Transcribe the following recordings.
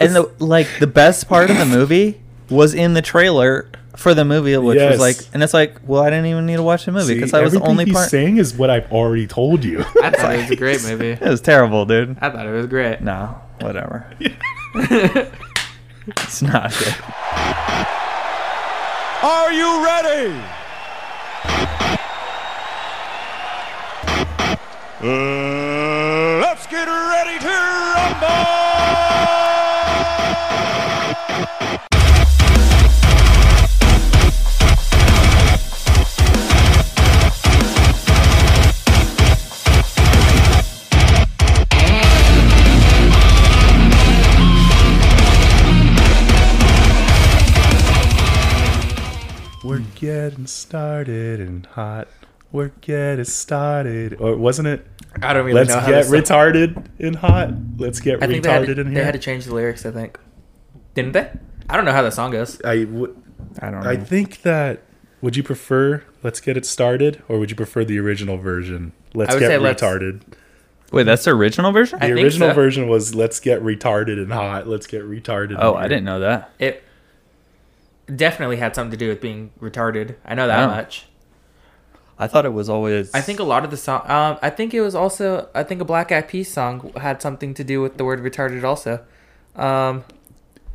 and the like the best part of the movie was in the trailer for the movie, which Yes. was like, and it's like, well, I didn't even need to watch the movie because See, that was the only he's part. saying is what I've already told you. I thought it was a great movie. It was terrible, dude. I thought it was great. No, whatever. it's not good. Are you ready? Uh, let's get ready to rumble! Getting started and hot. We're getting started. Or wasn't it? I don't really Let's know how get to sing. retarded and hot. Let's get I think they had, retarded to, in they had to change the lyrics. I think, didn't they? I don't know how the song goes. I w- I don't know. I think that. Would you prefer "Let's Get It Started" or would you prefer the original version? Let's get say let's- retarded. Wait, that's the original version? I The think original so. version was "Let's get retarded and hot." Let's get retarded. oh, I didn't know that. It definitely had something to do with being retarded. I know that Oh. much. I thought it was always. I think a lot of the song. Um, I think it was also. I think a Black Eyed Peas song had something to do with the word retarded. Also, um,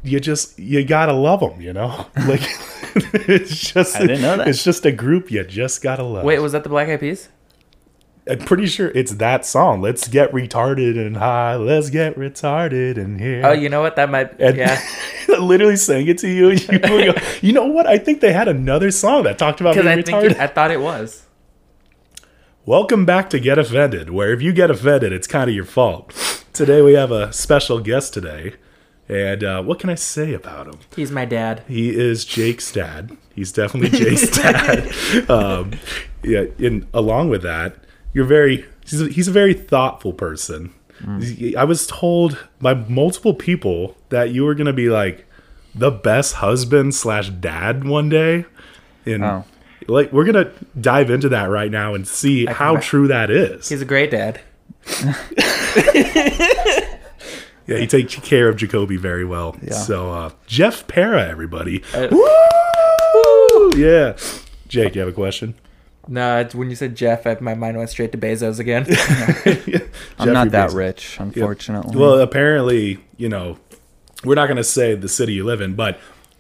you just you gotta love them, you know. Like it's just I didn't know that. It's just a group you just gotta love. wait, was that the Black Eyed Peas? I'm pretty sure it's that song. Let's get retarded and high. Let's get retarded and here. Oh, you know what? That might. And yeah, literally sang it to you. You, go, you know what? I think they had another song that talked about being I think retarded. it, I thought it was. Welcome back to Get Offended, where if you get offended, it's kind of your fault. Today we have a special guest today, and uh, what can I say about him? He's my dad. He is Jake's dad. He's definitely Jake's dad. Um, yeah, and along with that, you're very. He's a, he's a very thoughtful person. I was told by multiple people that you were gonna be like the best husband slash dad one day, and Oh. like we're gonna dive into that right now and see how true that is. He's a great dad. Yeah, he takes care of Jacoby very well. Yeah. So uh, Jeff Para, everybody. Uh, Woo! Yeah. Jake, you have a question? No, it's when you said Jeff, I, my mind went straight to Bezos again. I'm not that Bezos. rich, unfortunately. Well, apparently, you know, we're not going to say the city you live in, but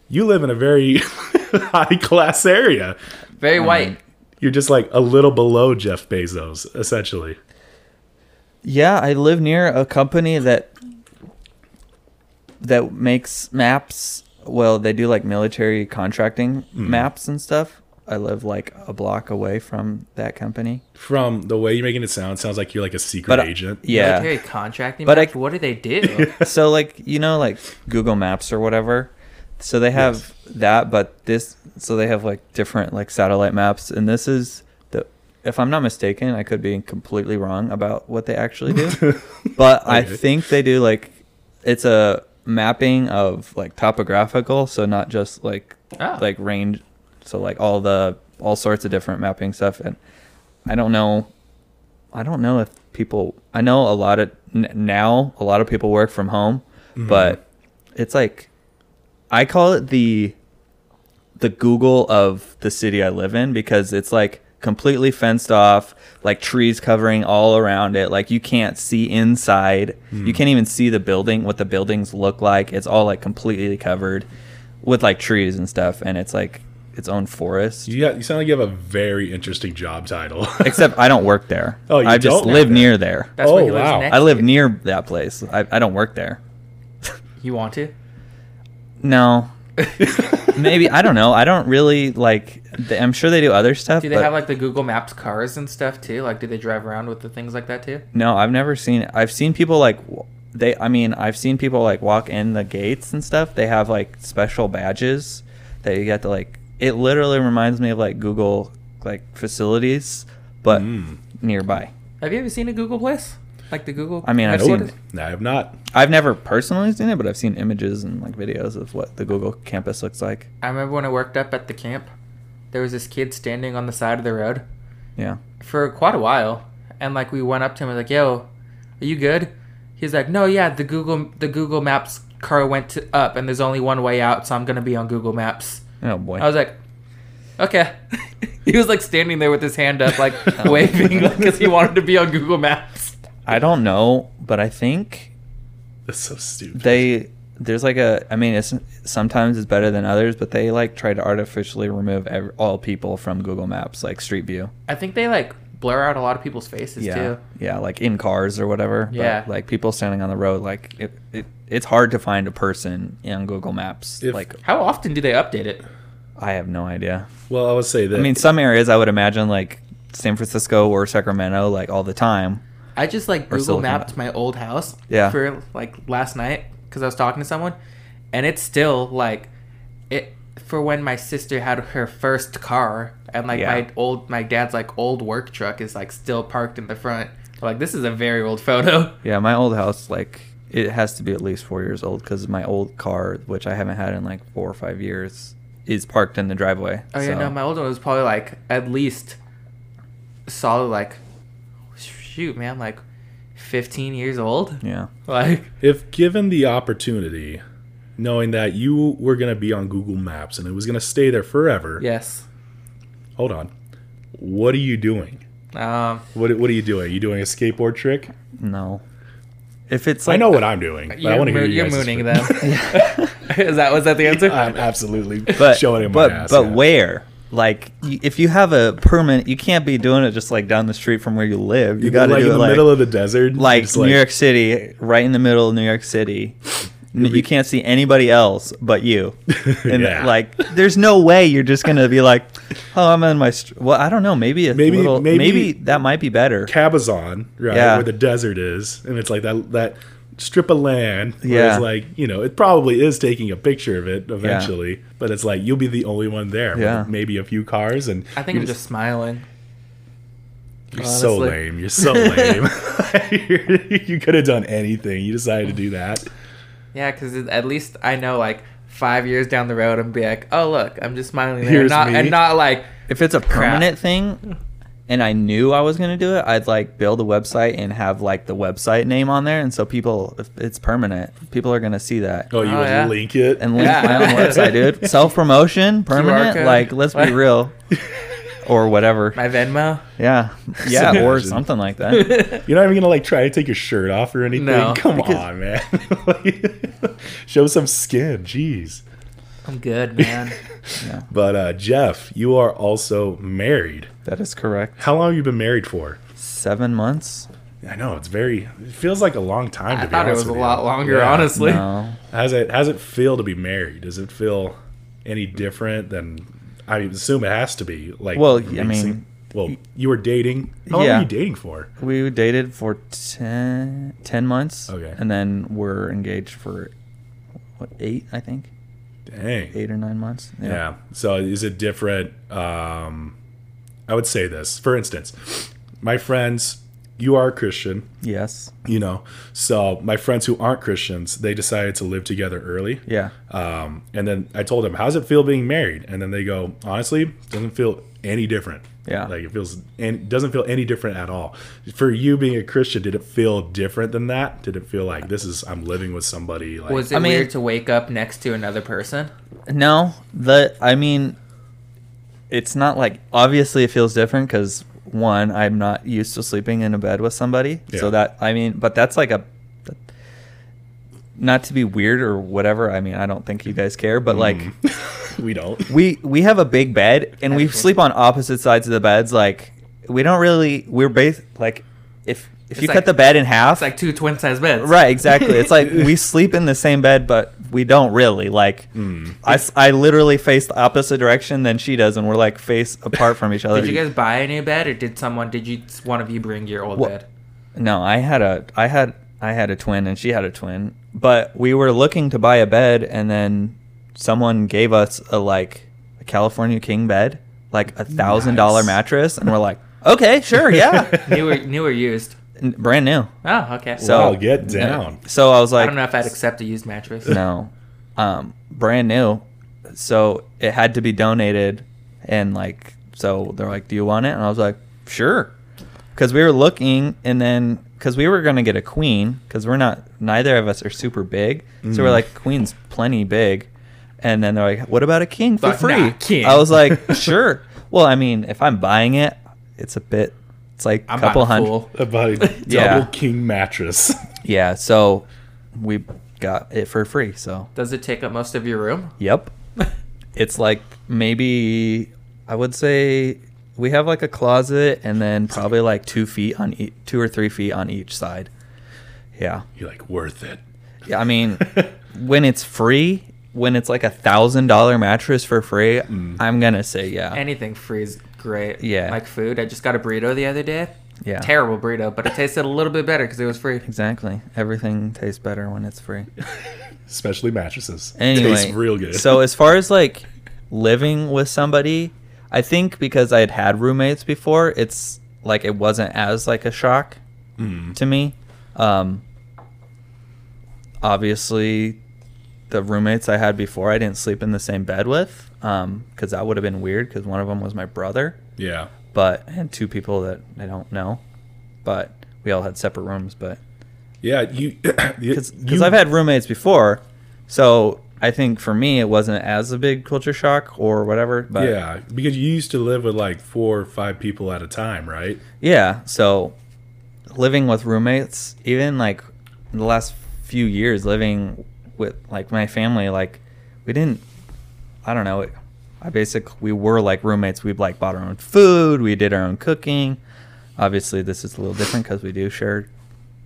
you live in a very high class area. Very white. You're just like a little below Jeff Bezos, essentially. yeah, I live near a company that that makes maps. Well, they do like military contracting Hmm. maps and stuff. I live like a block away from that company. From the way you're making it sound, sounds like you're like a secret But uh, agent. yeah, Military contracting. But I- maps? what do they do? so like you know like Google Maps or whatever. So they have that, but this so they have like different like satellite maps, and this is the if I'm not mistaken, I could be completely wrong about what they actually do, but I think they do like it's a mapping of like topographical, so not just like Oh. like range, so like all the all sorts of different mapping stuff, and I don't know I don't know if people. I know a lot of n- now. A lot of people work from home, mm-hmm. but it's like I call it the the Google of the city I live in because it's like completely fenced off, like trees covering all around it. Like you can't see inside. Hmm. You can't even see the building, what the buildings look like. It's all like completely covered with like trees and stuff, and it's like its own forest. You, got, you sound like you have a very interesting job title. Except I don't work there. Oh, you I just don't live work near there. That's Oh, where he lives wow. next I live to. near that place. I, I don't work there. You want to? No. Maybe I don't know. I don't really like. th- I'm sure they do other stuff. Do they but have like the Google Maps cars and stuff too? Like, do they drive around with the things like that too? no, I've never seen. I've seen people like w- they. I mean, I've seen people like walk in the gates and stuff. They have like special badges that you get to like. It literally reminds me of like Google like facilities, but Mm. nearby. Have you ever seen a Google place? Like the Google? I mean, I've headquarters? seen- no, I have not. I've never personally seen it, but I've seen images and like videos of what the Google campus looks like. I remember when I worked up at the camp, there was this kid standing on the side of the road Yeah. for quite a while, and like we went up to him and like, "Yo, are you good?" He's like, "No, yeah, the Google the Google Maps car went to, up, and there's only one way out, so I'm gonna be on Google Maps. Oh boy. I was like, okay. he was like standing there with his hand up, like oh. waving, because he wanted to be on Google Maps. I don't know, but I think That's so stupid. they there's like a I mean it's sometimes it's better than others, but they like try to artificially remove ev all people from Google Maps like Street View. I think they like blur out a lot of people's faces Yeah. too. Yeah, like in cars or whatever. But, Yeah. like people standing on the road like it, it it's hard to find a person on Google Maps. If- like How often do they update it? I have no idea. well, I would say that. I mean some areas I would imagine like San Francisco or Sacramento like all the time. I just like Google Silicon mapped Valley. my old house Yeah. for like last night because I was talking to someone, and it's still like it for when my sister had her first car, and like Yeah. my old my dad's like old work truck is like still parked in the front. Like this is a very old photo. Yeah, my old house like it has to be at least 4 years old cuz my old car which I haven't had in like 4 or 5 years is parked in the driveway. Oh yeah, So- no, my old one was probably like at least solid like shoot, man, like fifteen years old. Yeah. Like if given the opportunity, knowing that you were going to be on Google Maps and it was going to stay there forever, yes. Hold on. What are you doing? Um, What, what are you doing? Are you doing a skateboard trick? No. If it's I know what I'm doing. But I you're, want to hear mo- you you're guys' mooning them. Is that was that the answer? I'm absolutely but showing him but my ass. but yeah. where? Like y- if you have a permanent, you can't be doing it just like down the street from where you live. You, You got to like do in it the like middle of the desert, like just New York City, right in the middle of New York City. N- You can't see anybody else but you. And Yeah. like, there's no way you're just gonna be like, "Oh, I'm in my." St-. Well, I don't know. Maybe a Maybe- little. maybe- Maybe, that might be better. Cabazon, right, Yeah. where the desert is, and it's like that that strip of land. Where Yeah. it's like you know, it probably is taking a picture of it eventually, but it's like you'll be the only one there. with Yeah. maybe a few cars, and I think you're I'm just smiling. You're so lame. You're so lame. you could have done anything. You decided to do that. Yeah, because at least I know like five years down the road, I'm be like, oh look, I'm just smiling there, Here's and not, me. and not like If it's a permanent thing, and I knew I was gonna do it, I'd like build a website and have like the website name on there, and so people, if it's permanent, people are gonna see that. Oh, you Oh, would yeah. link it. and link Yeah. my own website, dude. Self promotion, permanent. Like, let's be real, or whatever. my Venmo. Yeah, yeah, or Imagine. something like that. You're not even gonna like try to take your shirt off or anything. No. Come on, man. Show some skin. Jeez. I'm good, man. But uh, Jeff, you are also married. That is correct. How long have you been married for? Seven months. I know it's very. It feels like a long time. To I be thought it was a with you. lot longer, Yeah. honestly. No, How's it? How's it feel to be married? Does it feel any different than? I assume it has to be. Like, Well, I mean- well, you were dating. How long Yeah. were you dating for? we dated for 10, 10 months. Okay. and then we're engaged for what eight? I think Dang. eight or nine months. Yeah. So is it different? Um, I would say this. For instance, my friends, you are a Christian, Yes. you know. So my friends who aren't Christians, they decided to live together early. Yeah. Um, and then I told them, "How's it feel being married?" And then they go, "Honestly, doesn't feel any different. Yeah. like it feels and doesn't feel any different at all." For you being a Christian, did it feel different than that? Did it feel like this is I'm living with somebody? Like, Was it I mean- weird to wake up next to another person? No, the I mean, it's not like obviously it feels different because one, I'm not used to sleeping in a bed with somebody, Yeah. so that I mean, but that's like a not to be weird or whatever. I mean, I don't think you guys care, but like mm. we don't. we we have a big bed and we sleep on opposite sides of the beds. Like we don't really we're both like if if It's you like- cut the bed in half, It's like two twin size beds. Right, exactly. It's like we sleep in the same bed, but we don't really. Like, I I, s- I literally face the opposite direction than she does, and we're like face apart from each other. Did you guys buy a new bed, or did someone? Did you one of you bring your old Well- bed? No, I had a I had I had a twin, and she had a twin. But we were looking to buy a bed, and then someone gave us a like a California king bed, like a thousand dollar mattress, and we're like, okay, sure, yeah, New or new or used? N- brand new. Oh, okay. So wow, get down. So I was like, I don't know if I'd accept a used mattress. no um brand new so it had to be donated and like so they're like do you want it and i was like sure because we were looking, and then because we were gonna get a queen, because we're not neither of us are super big, so we're like queen's plenty big, and then they're like, what about a king for Like, free? nah, king. I was like, sure. Well, I mean, if I'm buying it, it's a bit. It's like a I'm couple not a hundred. fool. About a double Yeah. king mattress. Yeah, so we got it for free. So Does it take up most of your room? Yep. it's like maybe I would say we have like a closet and then probably like two feet on each, two or three feet on each side. Yeah. You're like worth it. Yeah. I mean, when it's free, when it's like a thousand dollar mattress for free, mm. I'm gonna say yeah. Anything free is great. Yeah. Like food. I just got a burrito the other day. Yeah. Terrible burrito, but it tasted a little bit better because it was free. exactly. Everything tastes better when it's free. Especially mattresses. Anyway, It Tastes real good. So as far as like living with somebody, I think because I had had roommates before, it's like it wasn't as like a shock Mm. to me. Um, obviously, the roommates I had before, I didn't sleep in the same bed with um, because that would have been weird because one of them was my brother, yeah. but and two people that I don't know, but we all had separate rooms, but Yeah, you because I've had roommates before, so I think for me it wasn't as a big culture shock or whatever. But yeah, because you used to live with like four or five people at a time, right? yeah. So living with roommates, even like in the last few years, living with like my family, like we didn't. I don't know. I basically we were like roommates. We like bought our own food. We did our own cooking. Obviously, this is a little different because we do shared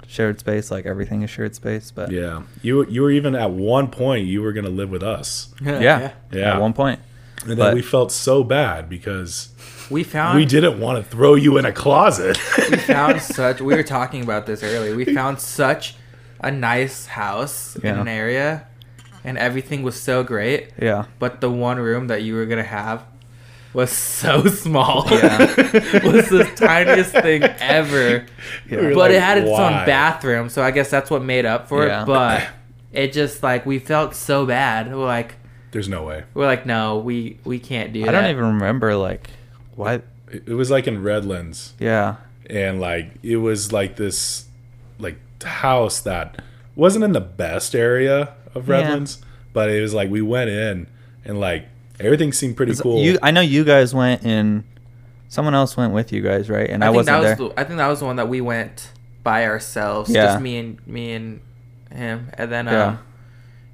shared space. Like everything is shared space. But Yeah, you were, you were even at one point you were gonna live with us, yeah, Yeah. At one point. point, and then But- we felt so bad because We found we didn't want to throw you in a closet. we found such we were talking about this earlier. We found such a nice house in an area and everything was so great. yeah. But the one room that you were gonna have was so small. Yeah. was the tiniest thing ever. We were But like, it had its "Why?" own bathroom, so I guess that's what made up for Yeah. it. But it just like we felt so bad. We're like There's no way. we're like, no, we we can't do I that. don't even remember like why. It it was like in Redlands, Yeah, and like it was like this like house that wasn't in the best area of Yeah. Redlands, but it was like we went in and like everything seemed pretty cool. You, I know you guys went in. Someone else went with you guys, right? And I, I, think wasn't that there. the, I think that was the one that we went by ourselves, Yeah. just me and me and him, and then Yeah. um,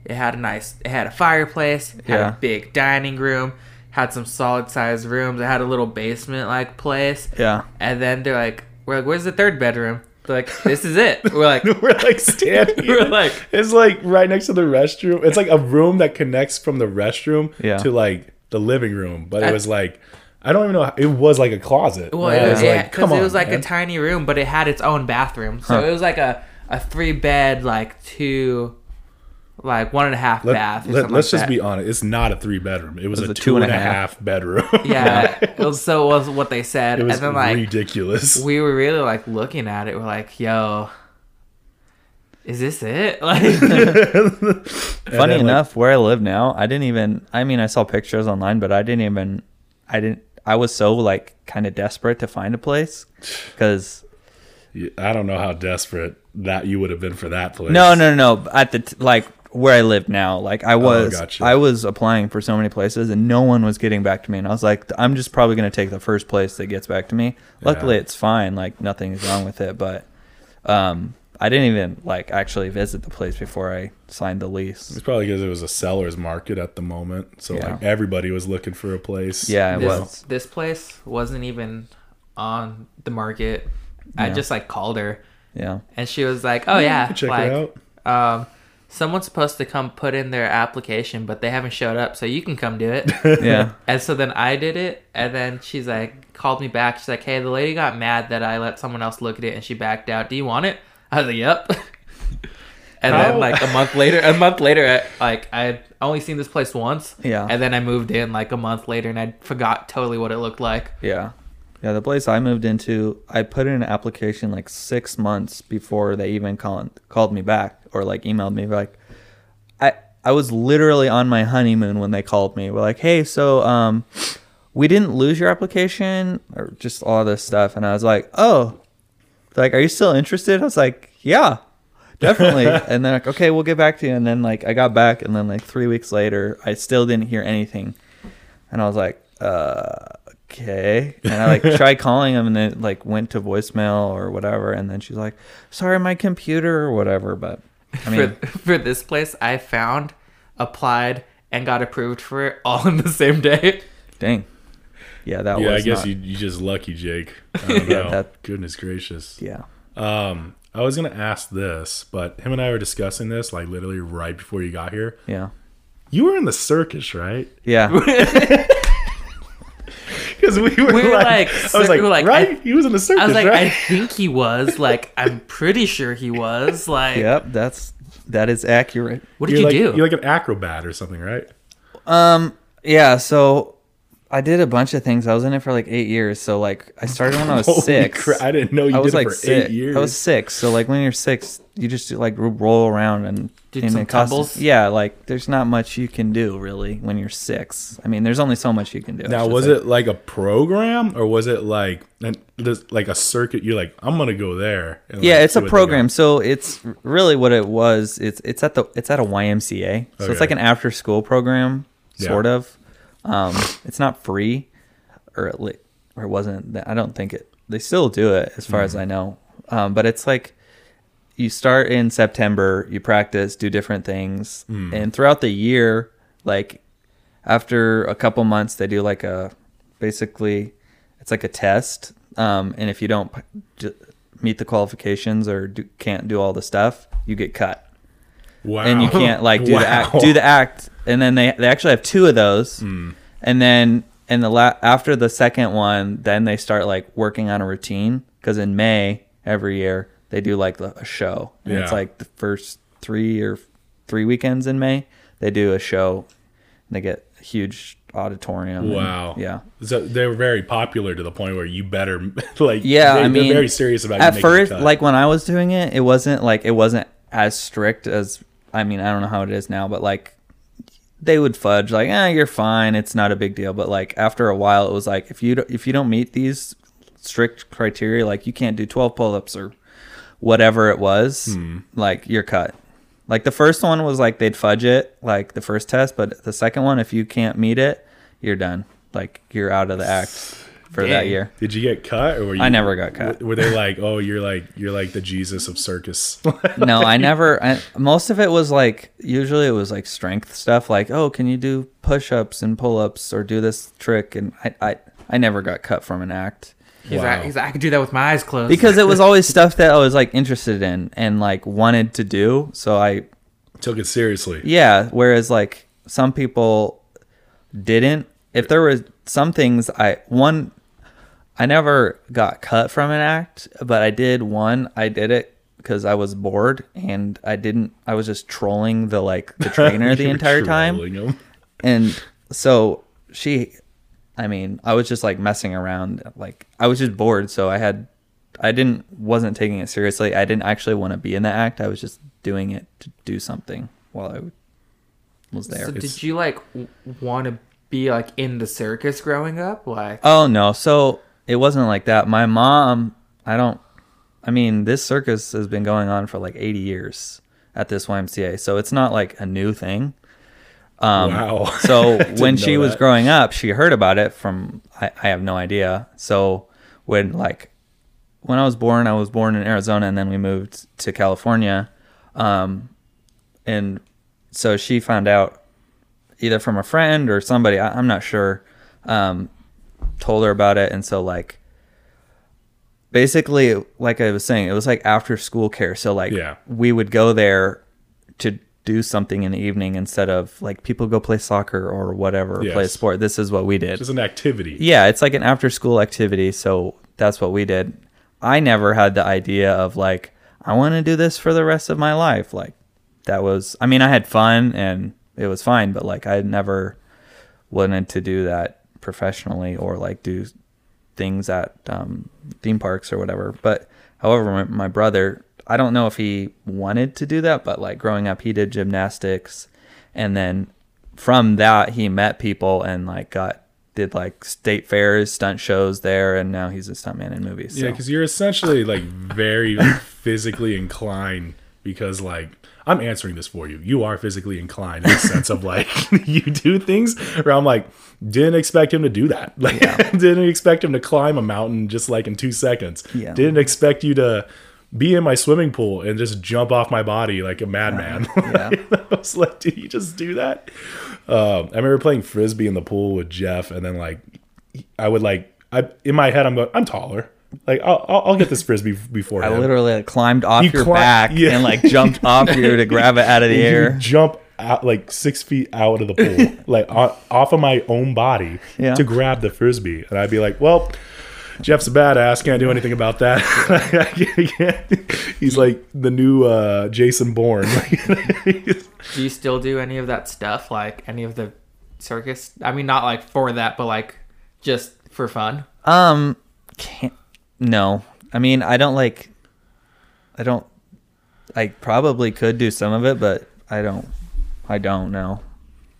it had a nice, it had a fireplace, it had Yeah. a big dining room, had some solid sized rooms, it had a little basement like place, yeah, and then they're like, we're like, where's the third bedroom? They're like, this is it. We're like, we're like standing. we're like, it's like right next to the restroom. It's like a room that connects from the restroom Yeah. to like the living room. But it was like I don't even know. how- It was like a closet. well, And it was, was yeah, like, because come it was like man. a tiny room, but it had its own bathroom, so Huh. it was like a a three bed, like two, like one and a half Let, bath. Or let, something us like just that. be honest. It's not a three bedroom. It was, was a, a two and a half bedroom. Yeah, it was, so it was what they said, it was and then like ridiculous. we were really like looking at it. We're like, "Yo, is this it?" Like, Funny then, like- enough, where I live now, I didn't even. I mean, I saw pictures online, but I didn't even. I didn't. I was so like kind of desperate to find a place because I don't know how desperate that you would have been for that place. no, no, no, no. At the t- like where I live now, like I was, gotcha. I was applying for so many places, and no one was getting back to me. And I was like, I'm just probably gonna take the first place that gets back to me. Luckily, it's fine. Like nothing's wrong with it, but um, I didn't even like actually visit the place before I signed the lease. It's probably because it was a seller's market at the moment. So Yeah. like everybody was looking for a place. Yeah, it this, was. this place wasn't even on the market. I just like called her, Yeah, and she was like, "Oh yeah, Check like, it out. um, someone's supposed to come put in their application, but they haven't showed up, so you can come do it." yeah. And so then I did it, and then she's like, called me back. She's like, hey, the lady got mad that I let someone else look at it, and she backed out. Do you want it? I was like, yep. and How- then like a month later, a month later, I, like I had only seen this place once. Yeah. And then I moved in like a month later, and I forgot totally what it looked like. Yeah. Yeah, the place I moved into, I put in an application like six months before they even called called me back or like emailed me. Like, I I was literally on my honeymoon when they called me. We're like, hey, so um, we didn't lose your application or just all this stuff, and I was like, oh, They're like, are you still interested? I was like, yeah, definitely. and then like, okay, we'll get back to you. And then like I got back, and then like three weeks later, I still didn't hear anything, and I was like, uh, okay. And I like tried calling them, and then like went to voicemail or whatever. And then she's like, sorry, my computer or whatever. But I mean, for, for this place, I found, applied, and got approved for it all in the same day. dang, yeah, that Yeah, was I guess not- you you just lucky, Jake. I don't know. that- Goodness gracious. yeah. Um, I was gonna ask this, but him and I were discussing this like literally right before you got here. Yeah. You were in the circus, right? Yeah. Because we were, We were like, like, I was like, we were like, right? I- he was in the circus, I was like, I think he was. Like, I'm pretty sure he was. Like, yep. That's that is accurate. what did you're you like, do? You're like an acrobat or something, right? Um. Yeah. So I did a bunch of things. I was in it for like eight years. So like I started when I was six. crap, I didn't know you I was did like it for six. eight years. I was six. So like when you're six, you just like roll around and Did in some a costume. tumbles? Yeah. Like there's not much you can do really when you're six. I mean, there's only so much you can do. Now, was say. it like a program or was it like an, this- like a circuit? You're like, I'm gonna go there. and, Yeah, like, it's a program. So it's really what it was. It's it's at the it's at a YMCA. So Okay. it's like an after school program, Yeah. sort of. Um, it's not free, or at le- or it wasn't. I don't think it. They still do it, as far as Mm-hmm. I know. Um, but it's like you start in September, you practice, do different things, Mm. and throughout the year, like after a couple months, they do like a basically it's like a test. Um, and if you don't meet the qualifications or do, can't do all the stuff, you get cut, Wow. and you can't like do the act. Do the act, and then they they actually have two of those, Hmm. and then in the la- after the second one, then they start like working on a routine because in May every year they do like a show, and it's like the first three or three weekends in May they do a show, and they get a huge auditorium. and- Wow. yeah. So they were very popular to the point where you better like. Yeah, they, I mean, they're very serious about at first. Like when I was doing it, it wasn't like it wasn't as strict as I mean I don't know how it is now, but like they would fudge like, eh, you're fine, it's not a big deal. But like after a while, it was like if you don't- if you don't meet these strict criteria, like you can't do 12 pull-ups or whatever it was, Hmm. like you're cut. Like the first one was like they'd fudge it, like the first test, but the second one, if you can't meet it, you're done. Like you're out of the act for that year. Did you get cut, or were you? I never got cut. Were they like, oh, you're like you're like the Jesus of circus? no, I never. I, most of it was like usually it was like strength stuff, like oh, can you do push-ups and pull-ups or do this trick? And I, I, I never got cut from an act he's, Wow. like, he's like, I could do that with my eyes closed. because it was always stuff that I was like interested in and like wanted to do. So I, Took it seriously. yeah. Whereas like some people didn't. If there were some things I one, I never got cut from an act, but I did one. I did it because I was bored and I didn't. I was just trolling the like the trainer the entire time, trolling 'em. and so she. I mean, I was just like messing around. Like I was just bored, so I had. I didn't wasn't taking it seriously. I didn't actually want to be in the act. I was just doing it to do something while I was there. So did you like want to be like in the circus growing up? Like, Oh no, so it wasn't like that. My mom, I don't I mean, this circus has been going on for like 80 years at this YMCA. So it's not like a new thing. Um Wow. so when she was that. growing up, she heard about it from I, I have no idea. So when like when I was born, I was born in Arizona and then we moved to California. Um and so she found out either from a friend or somebody, I, I'm not sure, um, told her about it. And so, like, basically, like I was saying, it was like after school care. So, like, Yeah. we would go there to do something in the evening instead of like people go play soccer or whatever, or play a sport. This is what we did. Just an activity. Yeah, it's like an after school activity, so that's what we did. I never had the idea of like I want to do this for the rest of my life. Like that was I mean, I had fun and it was fine, but like I never wanted to do that professionally or like do things at um, theme parks or whatever. But however, my, my brother, I don't know if he wanted to do that, but like growing up, he did gymnastics, and then from that he met people and like got did like state fairs, stunt shows there, and now he's a stuntman in movies. Yeah, because you're essentially like very like, physically inclined because like I'm answering this for you. You are physically inclined in the sense of like you do things where I'm like didn't expect him to do that. Like didn't expect him to climb a mountain just like in two seconds. Yeah. Didn't expect you to be in my swimming pool and just jump off my body like a madman. Yeah. I was like, did you just do that? Um, I remember playing frisbee in the pool with Jeff, and then like I would like I in my head I'm going I'm taller. Like I'll I'll, I'll get this frisbee before I literally like, climbed off You your cli- back yeah. and like jumped off you to grab it out of the You air. jump out like six feet out of the pool, like off of my own body Yeah. to grab the frisbee, and I'd be like, "Well, Jeff's a badass. Can't do anything about that." He's like the new uh, Jason Bourne. Do you still do any of that stuff? Like any of the circus? I mean, not like for that, but like just for fun. Um, can't. No, I mean I don't like. I don't. I probably could do some of it, but I don't. I don't know.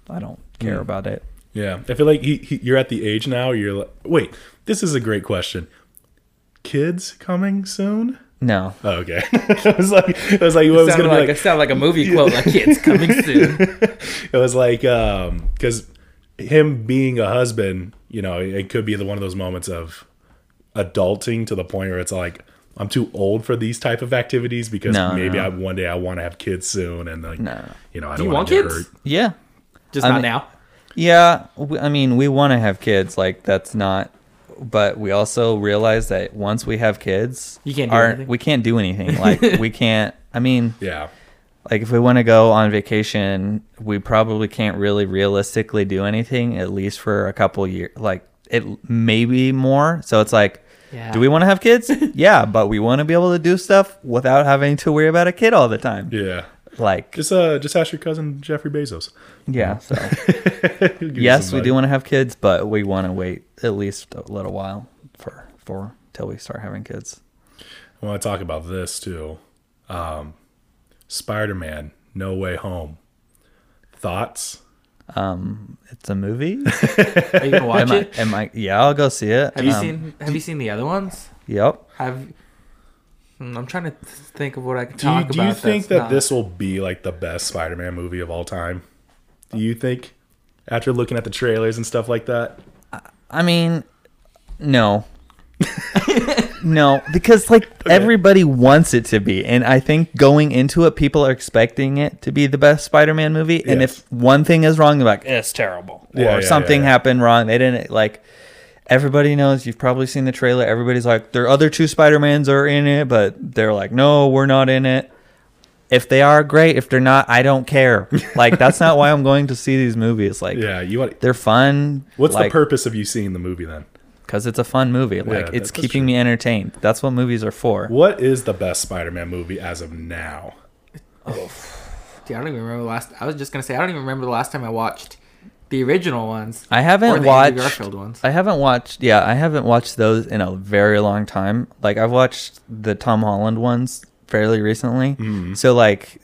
I don't care Hmm. about it. yeah, I feel like he, he, you're at the age now. You're like, wait, this is a great question. Kids coming soon? No. Oh, okay. I was like it was like what was gonna be like, like it sounded like a movie quote. Like kids coming soon. it was like um because him being a husband you know it could be the one of those moments of adulting to the point where it's like i'm too old for these type of activities because No, maybe no. I, one day i want to have kids soon and like No. you know i Do don't you want want to get kids? hurt Yeah. Just I not mean- now. Yeah, we- I mean, we want to have kids. Like that's not, but we also realize that once we have kids, You can't do our- anything. We can't do anything. Like we can't. I mean, yeah like if we want to go on vacation, we probably can't really realistically do anything at least for a couple years. Like it maybe more. So it's like. Yeah. Do we want to have kids? yeah, but we want to be able to do stuff without having to worry about a kid all the time. yeah Like, just uh just ask your cousin jeffrey bezos yeah. So He'll give you yes, we do want to have kids, but we want to wait at least a little while for for till we start having kids. i want to talk about this too um spider-man no way home thoughts Um, it's a movie. Are you gonna watch am, I, it? am I? Yeah, I'll go see it. Have you Um, seen Have you seen the other ones? Yep. Have Hmm, I'm trying to think of what I can do you, talk do about. you think that not- this will be like the best spider-man movie of all time do you think after looking at the trailers and stuff like that I mean, no. no, because like everybody wants it to be, and I think going into it, people are expecting it to be the best Spider-Man movie. And Yes. if one thing is wrong, they're like, "It's terrible," or Yeah, yeah, something yeah, yeah. happened wrong. They didn't like. Everybody knows. You've probably seen the trailer. Everybody's like, "Their other two Spider-Mans are in it," but they're like, "No, we're not in it." If they are, great. If they're not, I don't care. Like that's not why I'm going to see these movies. Like yeah you want they're fun. what's like, the purpose of you seeing the movie then because it's a fun movie. Like that- it's keeping true. me entertained. That's what movies are for. what is the best spider-man movie as of now Oh, Dude, I don't even remember the last. I was just gonna say I don't even remember the last time I watched the original ones. I haven't watched the Andrew watched. Garfield ones. I haven't watched. Yeah, I haven't watched those in a very long time. Like I've watched the Tom Holland ones fairly recently. Mm-hmm. So like,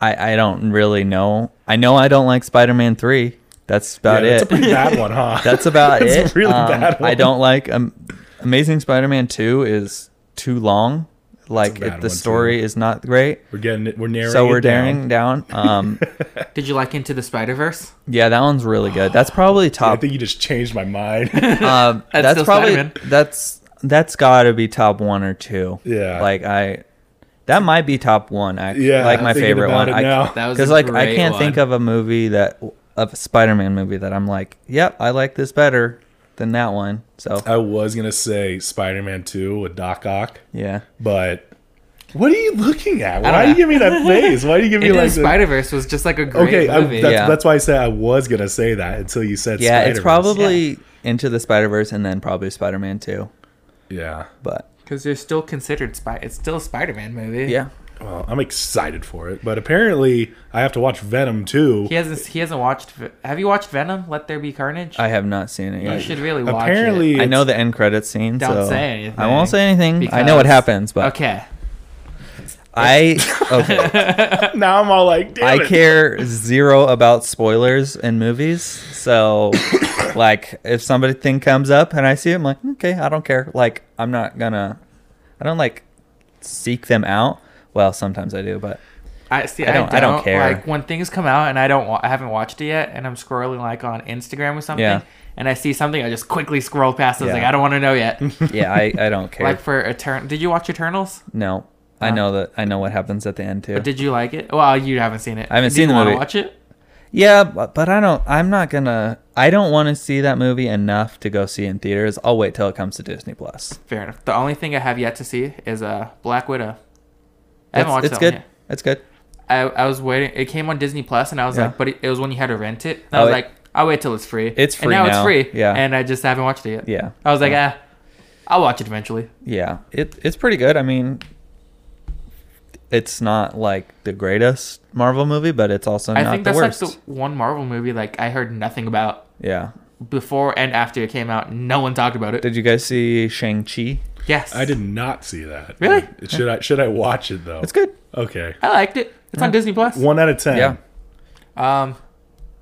I I don't really know. I know I don't like Spider Man three. That's about yeah, it. that's a pretty bad one huh That's about That's a it. really Um, bad I don't like um, Amazing Spider-Man Two is too long. Like bad it, the one, story is not great. we're getting it we're narrowing so we're it down. down. Um, Did you like Into the Spider Verse? yeah, that one's really good. That's probably top I think you just changed my mind. Um, That's that's probably Spider-Man. that's that's got to be top one or two. Yeah. like I. That might be top one. Actually, Yeah, like my favorite one. I, now. That was because a like I can't think of a movie that of a Spider-Man movie that I'm like, yep, I like this better than that one. So I was gonna say Spider-Man 2 with Doc Ock, yeah, but what are you looking at? Why do you give me that face? Why do you give me Into like the the- Spider Verse was just like a great Okay, I, movie. that's, Yeah. that's why I said I was gonna say that until you said yeah, Spider-Verse. it's probably into the Spider Verse and then probably Spider Man Two. yeah. But Because they're still considered spy. It's still a Spider-Man movie. yeah, Well, I'm excited for it, but apparently I have to watch Venom too. He hasn't. He hasn't watched. Have you watched Venom? Let There Be Carnage. I have not seen it you yet. should really watch Apparently, it. I know the end credits scene. Don't so say anything, I won't say anything. I know what happens, but Okay. I okay. now I'm all like, damn I it. care zero about spoilers in movies. So, like, if somebody thing comes up and I see it, I'm like, okay, I don't care. Like, I'm not gonna. I don't like seek them out. Well, sometimes I do, but I see. I I don't- don't, I don't care. Like when things come out and I don't, wa- I haven't watched it yet, and I'm scrolling like on Instagram or something, Yeah. and I see something, I just quickly scroll past. I was Yeah. like, I don't want to know yet. yeah, I, I don't care. like for Eternal, did you watch Eternals? no, I know that I know what happens at the end too. But did you like it? Well, you haven't seen it. I haven't Do seen you the movie. Watch it. Yeah, but, but I don't. I'm not gonna. I don't want to see that movie enough to go see in theaters. I'll wait till it comes to Disney Plus. Fair enough. The only thing I have yet to see is uh, Black Widow. I haven't It's, watched it's that good. one yet. It's good. I, I was waiting. It came on Disney Plus, and I was Yeah. like, but it, it was when you had to rent it. And I Oh, was like, I'll wait till it's free. It's And free now, now. it's free. Yeah. And I just haven't watched it yet. Yeah. I was like, Yeah. ah, I'll watch it eventually. Yeah, it it's pretty good. I mean, it's not like the greatest Marvel movie, but it's also I not think the that's worst. like the one Marvel movie like I heard nothing about yeah. before and after it came out. No one talked about it. Did you guys see Shang Chi? Yes, I did not see that. Really? Should I should I watch it though? It's good. Okay. I liked it. It's on Disney Plus. One out of ten. Yeah. Um,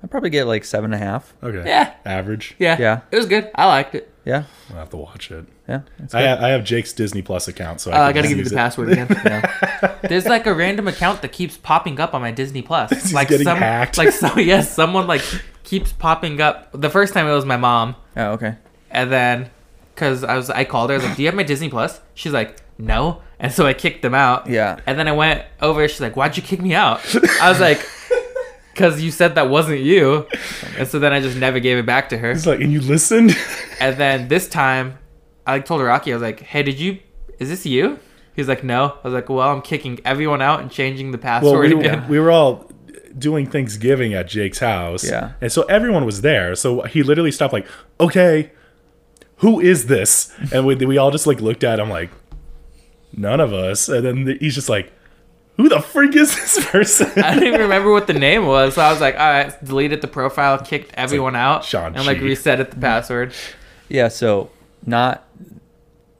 I probably get like seven and a half. Okay. Yeah. Average. yeah, Yeah. it was good. I liked it. Yeah, I'll have to watch it. yeah. I have, I have Jake's Disney Plus account, so Uh, I can gotta give you the it. password again. There's like a random account that keeps popping up on my Disney Plus. He's like getting some, hacked. like so, yes, someone like keeps popping up. The first time it was my mom, oh, okay. and then because I was, I called her. I was like, "Do you have my Disney Plus?" She's like, "No," and so I kicked them out. Yeah. And then I went over. She's like, "Why'd you kick me out?" I was like, "Cause you said that wasn't you," and so then I just never gave it back to her. He's like, and you listened? And then this time, I like told Rocky, I was like, "Hey, did you? Is this you?" He's like, "No." I was like, "Well, I'm kicking everyone out and changing the well, password we, again." we were all doing Thanksgiving at Jake's house. Yeah. And so everyone was there. So he literally stopped like, okay, who is this? And we, we all just like looked at him like, none of us. And then he's just like, who the freak is this person? I didn't even remember what the name was, so I was like, "All right," deleted the profile, kicked everyone out, Shang-Chi. and like reset it the password. Yeah, so not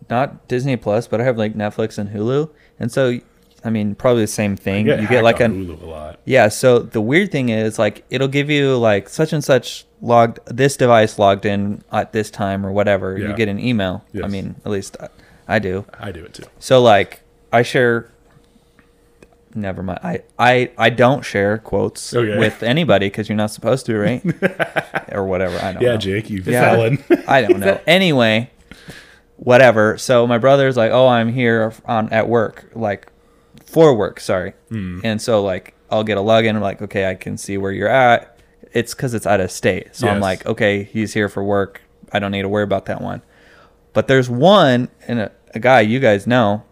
not Disney Plus, but I have like Netflix and Hulu, and so I mean probably the same thing. get you get like hacked a Hulu a lot. yeah. So the weird thing is like it'll give you like such and such logged this device logged in at this time or whatever. Yeah. You get an email. I mean, at least I, I do. I do it too. So like I share. Never mind. I I I don't share quotes Okay. with anybody because you're not supposed to, right? or whatever. I don't know. Yeah, know. Jake, you Yeah. felon. I don't know. Anyway, whatever. So my brother's like, "Oh, I'm here on at work, like for work, sorry." Hmm. And so like I'll get a login. I'm like, "Okay, I can see where you're at." It's because it's out of state. So I'm like, "Okay, he's here for work. I don't need to worry about that one." But there's one and a, a guy you guys know.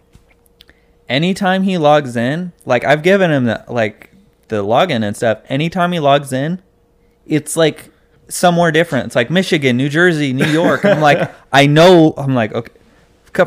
Anytime he logs in, like I've given him the like the login and stuff. Anytime he logs in, it's like somewhere different. It's like Michigan, New Jersey, New York. I'm like, I know. I'm like, okay.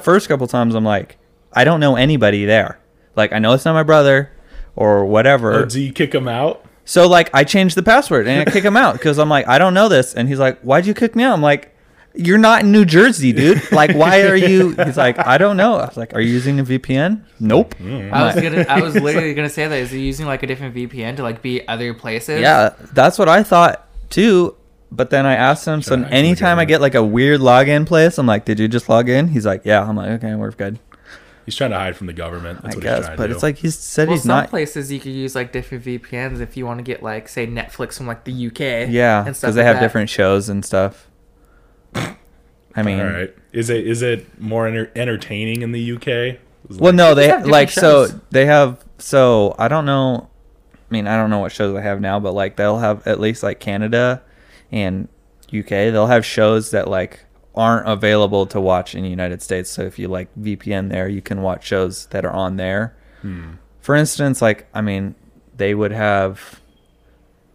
First couple times, I'm like, I don't know anybody there. Like, I know it's not my brother or whatever. or do you kick him out? So like, I changed the password and I kick him out because I'm like, I don't know this. And he's like, Why'd you kick me out? I'm like. You're not in New Jersey, dude. Like, why are you? He's like, I don't know. I was like, Are you using a VPN? Nope. I'm I was gonna, I was literally gonna say that. Is he using like a different VPN to like be other places? Yeah, that's what I thought too. But then I asked him, so Trying to anytime I get like a weird login place, I'm like, did you just log in? He's like, yeah. I'm like, okay, we're good. He's trying to hide from the government. That's I what guess. he's trying But to it's like he said Well, he's some not. places you could use like different VPNs if you want to get like say Netflix from like the UK. Yeah, because they like have that. different shows and stuff. I mean, All right. Is it is it more enter- entertaining in the UK? Is well, no, they have different like so they have so I don't know. I mean, I don't know what shows they have now, but like they'll have at least like Canada and UK. They'll have shows that like aren't available to watch in the United States. So if you like VPN there, you can watch shows that are on there. For instance, like I mean, they would have.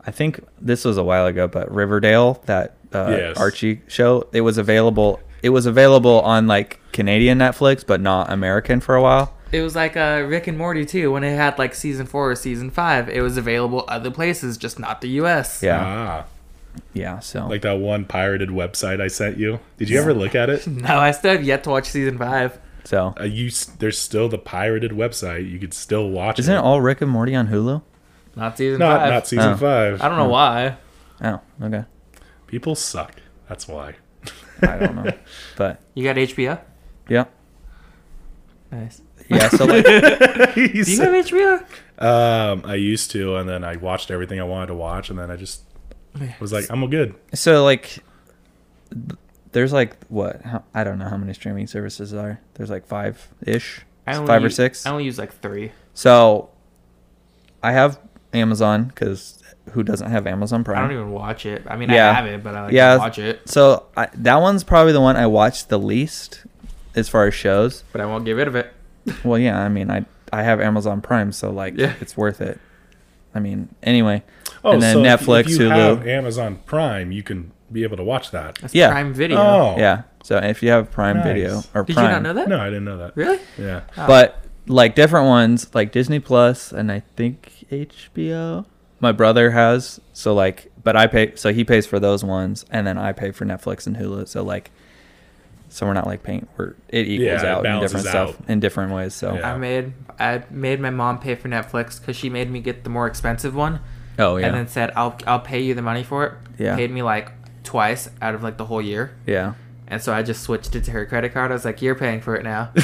I think this was a while ago, but Riverdale, that uh, Yes. Archie show, it was available. It was available on like Canadian Netflix, but not American for a while. It was like uh, Rick and Morty too. When it had like season four or season five, it was available other places, just not the U.S. Yeah, Ah, yeah. So like that one pirated website I sent you. Did you ever look at it? No, I still have yet to watch season five. So Uh, you there's still the pirated website. You could still watch isn't it. it all Rick and Morty on Hulu? Not season not five. not season Oh. five. I don't know why. Oh, okay. People suck. That's why. I don't know, but You got HBO? yeah, Nice. yeah. So like, Do you said- have HBO? um, I used to, and then I watched everything I wanted to watch, and then I just was like, I'm good. so like, there's like what? How, I don't know how many streaming services are. There's like five ish, I only five or use- six. I only use like three. So I have Amazon because who doesn't have Amazon Prime? I don't even watch it. I mean, Yeah. I have it, but I like Yeah. to watch it. So I, that one's probably the one I watched the least as far as shows. But I won't get rid of it. Well, yeah, I mean, I I have Amazon Prime, so like Yeah. it's worth it. I mean, anyway, Oh, and then so Netflix, if you Hulu. have Amazon Prime, you can be able to watch that. That's Yeah. Prime Video. Oh, yeah. So if you have Prime Nice. Video or Did Prime, you not know that? No, I didn't know that. Really? Yeah. Oh. but like different ones, like Disney Plus, and I think HBO. My brother has so like, but I pay so he pays for those ones, and then I pay for Netflix and Hulu. So like, so we're not like paying. We're it equals Yeah, it out in balances different stuff in different ways. So Yeah. I made I made my mom pay for Netflix because she made me get the more expensive one, oh yeah, and then said I'll I'll pay you the money for it. Yeah. Paid me like twice out of like the whole year, yeah. and so I just switched it to her credit card. I was like, "You're paying for it now."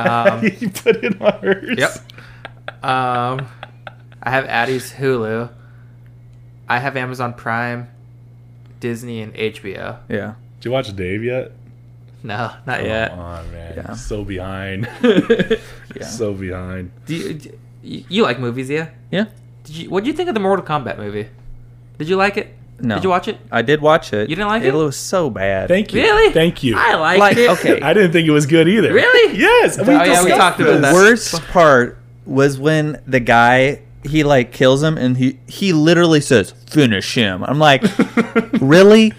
Um, you put it on hers. Yep. Um, I have Addie's Hulu. I have Amazon Prime, Disney, and HBO. Yeah. Did you watch Dave yet? No, not Come yet. on, man. Yeah. So behind. Yeah. So behind. Do you, do you, you like movies, yeah? Yeah. Did you? What do you think of the Mortal Kombat movie? Did you like it? No. Did you watch it? I did watch it. You didn't like it? it? was so bad. Thank you. Really? Thank you. I liked Like, it. okay. I didn't think it was good either. Really? Yes. We Oh, yeah, we discussed talked about this. that. worst part was when the guy he like kills him and he he literally says finish him. I'm like, really?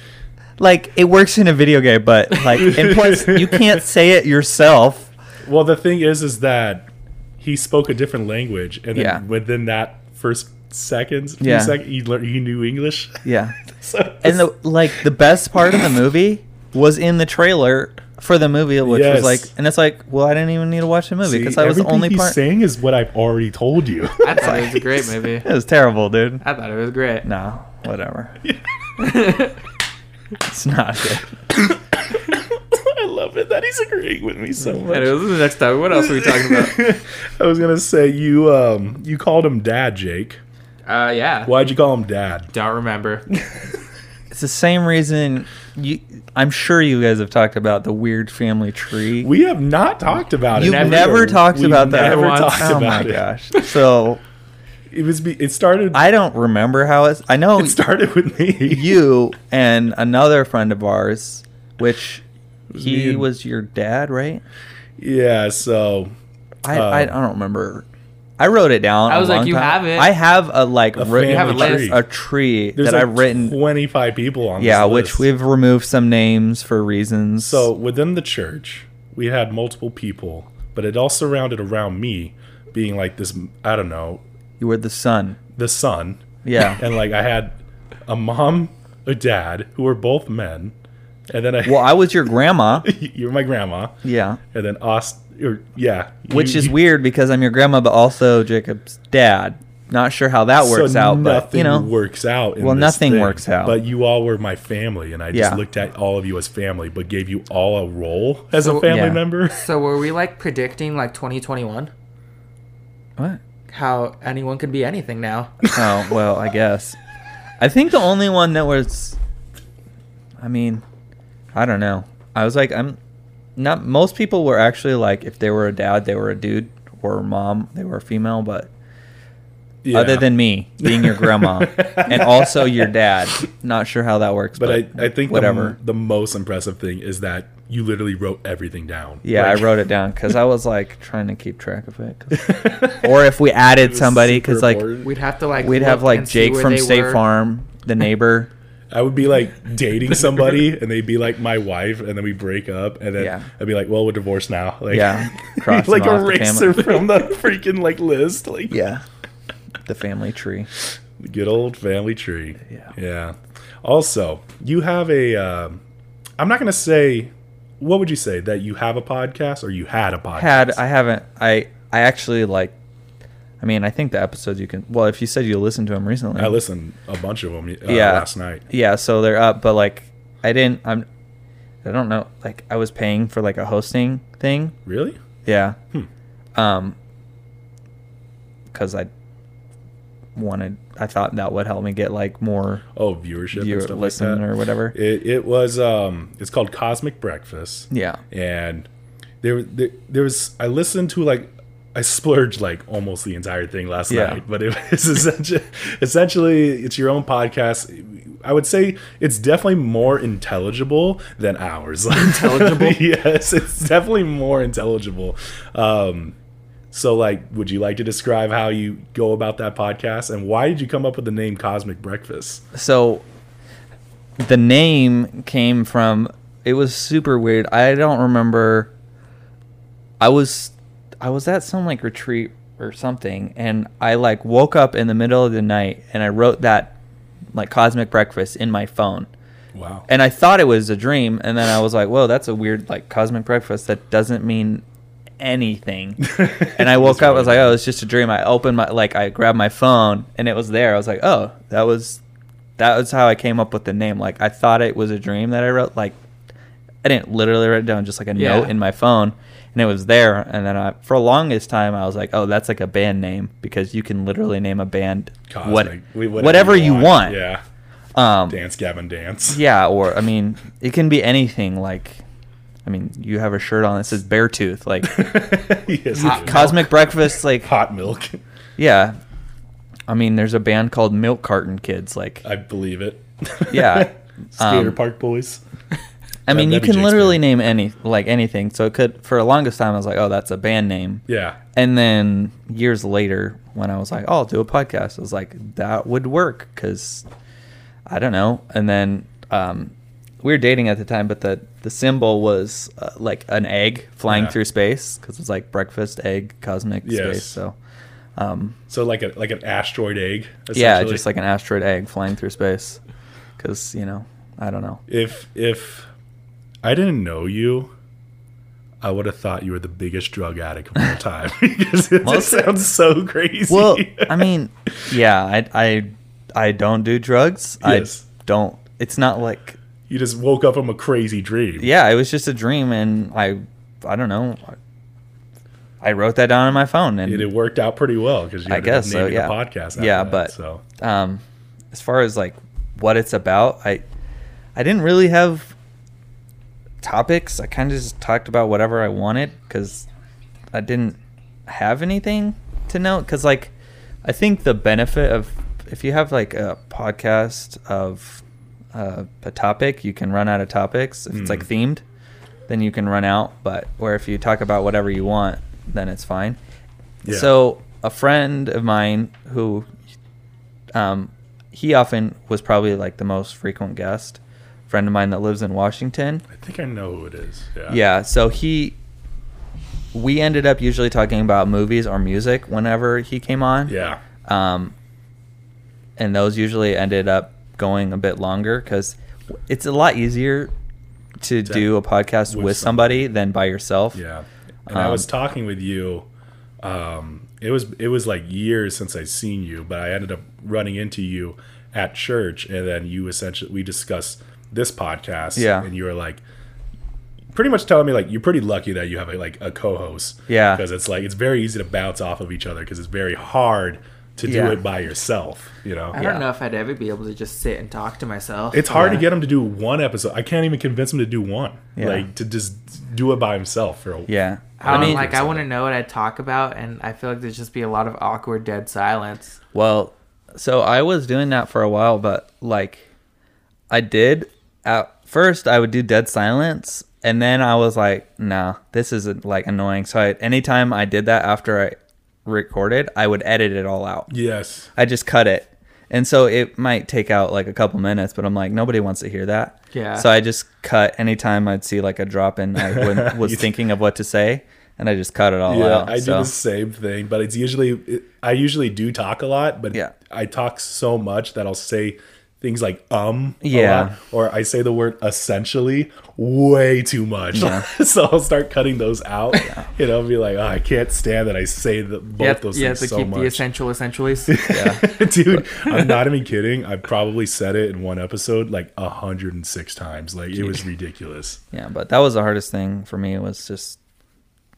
Like it works in a video game, but like and plus you can't say it yourself. Well, the thing is, is that he spoke a different language, and then Yeah. within that first seconds, few Yeah. sec- he learned he knew English. Yeah. so And the like the best part of the movie was in the trailer for the movie, which Yes. was like, and it's like, well, I didn't even need to watch the movie because I was the only he's part. saying is what I've already told you. I thought it was a great movie. It was terrible, dude. I thought it was great. No, whatever. It's not good. I love it that he's agreeing with me so much. Anyways, the next time. What else are we talking about? I was gonna say you um you called him dad, Jake. Uh, yeah. Why'd you call him dad? Don't remember. It's the same reason you. I'm sure you guys have talked about the weird family tree. We have not talked about it. You've it. never talked We've about that Never once. talked oh about my it. gosh! So It was. Be, it started. I don't remember how it's. I know it started with me. you and another friend of ours, which me he and- was your dad, right? Yeah. So I, Uh, I I don't remember. I wrote it down. I was like, long you time- have it. I have a like A written have a list. tree. a tree There's that like I've written. 25 people on. This. Yeah, this which list. we've removed some names for reasons. So within the church, we had multiple people, but it all surrounded around me, being like this. I don't know, you were the son. the son, Yeah. and like I had a mom, a dad, who were both men, and then I. well, I was your grandma. you're my grandma, Yeah. and then us, or yeah, Which you- is you- weird because I'm your grandma, but also Jacob's dad. Not sure how that works so out, but nothing you know, works out. in Well, this nothing thing. works out. But you all were my family, and I just Yeah. looked at all of you as family, but gave you all a role as So- a family Yeah. member. So were we like predicting like 2021? what? How anyone could be anything now? Oh well, I guess. I think the only one that was, I mean, I don't know. I was like, I'm not. Most people were actually like, if they were a dad, they were a dude, or a mom, they were a female. But other than me being your grandma and also your dad, not sure how that works. But But, I, I think whatever. The, the most impressive thing is that you literally wrote everything down. Yeah, Like, I wrote it down because I was like trying to keep track of it. or if we added somebody, because like important. We'd have to like. we'd have like Jake from State were. Farm, the neighbor. I would be like dating somebody, and they'd be like my wife, and then we break up, and then Yeah. I'd be like, "Well, we're divorced now." Like, Yeah, cross like them off the erase family. from the freaking like list. Like, Yeah, the family tree. The good old family tree. Yeah. Yeah. Also, you have a. Um, I'm not gonna say what would you say that you have a podcast or you had a podcast? Had I haven't I I actually like. I mean, I think the episodes you can. Well, if you said you listened to them recently, I listened a bunch of them uh, Yeah. last night. Yeah, so they're up, but like I didn't. I'm. I don't know. Like I was paying for like a hosting thing. Really? Yeah. Hmm. Um. Because I wanted, I thought that would help me get like more Oh, viewership viewer and listen like or whatever. It it was um it's called Cosmic Breakfast. yeah. and there, there there was I listened to like I splurged like almost the entire thing last Yeah. night, but it was essentially, essentially it's your own podcast. I would say it's definitely more intelligible than ours. Intelligible, yes, it's definitely more intelligible. Um, so, like, would you like to describe how you go about that podcast and why did you come up with the name Cosmic Breakfast? So the name came from. It was super weird. I don't remember. I was, I was at some like retreat or something, and I like woke up in the middle of the night, and I wrote that like cosmic breakfast in my phone. Wow. and I thought it was a dream, and then I was like, "Whoa, that's a weird like cosmic breakfast that doesn't mean anything." and I woke up, I was like, "Oh, it's just a dream." I opened my like I grabbed my phone, and it was there. I was like, "Oh, that was that was how I came up with the name." Like I thought it was a dream that I wrote. Like I didn't literally write it down, just like a Yeah. note in my phone. And it was there, and then I, for the longest time, I was like, "Oh, that's like a band name because you can literally name a band Cosmic. what, We- whatever, you want." Yeah. Um, Dance, Gavin, dance. yeah, or I mean, it can be anything. Like, I mean, you have a shirt on that says Beartooth, Like, yes, Hot it is. Cosmic Breakfast. Like, hot milk. yeah. I mean, there's a band called Milk Carton Kids. Like, I believe it. Yeah. Skater Um, Park Boys. I mean, you can literally name any like anything. So it could for the longest time I was like, oh, that's a band name. Yeah. And then years later, when I was like, oh, I'll do a podcast, I was like, that would work because I don't know. And then um, we were dating at the time, but the the symbol was uh, like an egg flying Yeah. through space because it was like breakfast, egg, cosmic Yes. space. So um, So like a like an asteroid egg. yeah, just like an asteroid egg flying through space. Because you know, I don't know. if if I didn't know you, I would have thought you were the biggest drug addict of all time because it just sounds so crazy. Well, I mean, yeah, I I I don't do drugs. Yes. I don't. It's not like you just woke up from a crazy dream. yeah, it was just a dream, and I I don't know. I wrote that down on my phone, and And it worked out pretty well because you I guess so, yeah. podcast. Yeah, that, but- so um, as far as like what it's about, I I didn't really have topics. I kind of just talked about whatever I wanted because I didn't have anything to note. Because like I think the benefit of if you have like a podcast of uh, a topic, you can run out of topics. If it's like themed, then you can run out. But where if you talk about whatever you want, then it's fine. Yeah. So a friend of mine who um, he often was probably like the most frequent guest. Friend of mine that lives in Washington. I think I know who it is. Yeah. Yeah, so he we ended up usually talking about movies or music whenever he came on. Yeah. Um, and those usually ended up going a bit longer because it's a lot easier to do a podcast with with, somebody than by yourself. Yeah. And I was Um, talking with you. Um, it was it was like years since I seen you, but I ended up running into you at church, and then you essentially we discussed this podcast. Yeah. And you were like, pretty much telling me like you're pretty lucky that you have a, like a co-host. Yeah. Because it's like it's very easy to bounce off of each other because it's very hard to do Yeah. it by yourself. You know. I don't know if I'd ever be able to just sit and talk to myself. It's hard Yeah. to get him to do one episode. I can't even convince him to do one. Yeah. Like to just do it by himself for a Yeah. I, I mean, like I want to know what I'd talk about, and I feel like there's just be a lot of awkward, dead silence. Well, so I was doing that for a while, but like I did at first I would do dead silence and then I was like, no, this isn't like annoying. So I, anytime I did that after I recorded, I would edit it all out. Yes. I just cut it. And so it might take out like a couple minutes, but I'm like, nobody wants to hear that. Yeah. So I just cut anytime I'd see like a drop in, I was thinking of what to say, and I just cut it all Yeah, out. I do the same thing, but it's usually it, I usually do talk a lot, but Yeah. I talk so much that I'll say things like um Yeah. lot, or I say the word essentially way too much. so I'll start cutting those out. You know, be like, oh, I can't stand that I say the, both Yeah, those you have things to so keep the much. essential essentials. Dude, I'm not even kidding. I probably said it in one episode like 106 times. Like it was ridiculous. Yeah, but that was the hardest thing for me It was just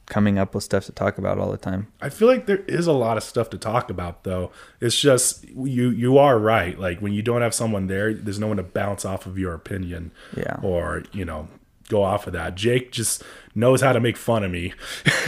coming up with stuff to talk about all the time. I feel like there is a lot of stuff to talk about though. It's just you you are right. Like when you don't have someone there, there's no one to bounce off of your opinion. Yeah. Or, you know, go off of that. Jake just knows how to make fun of me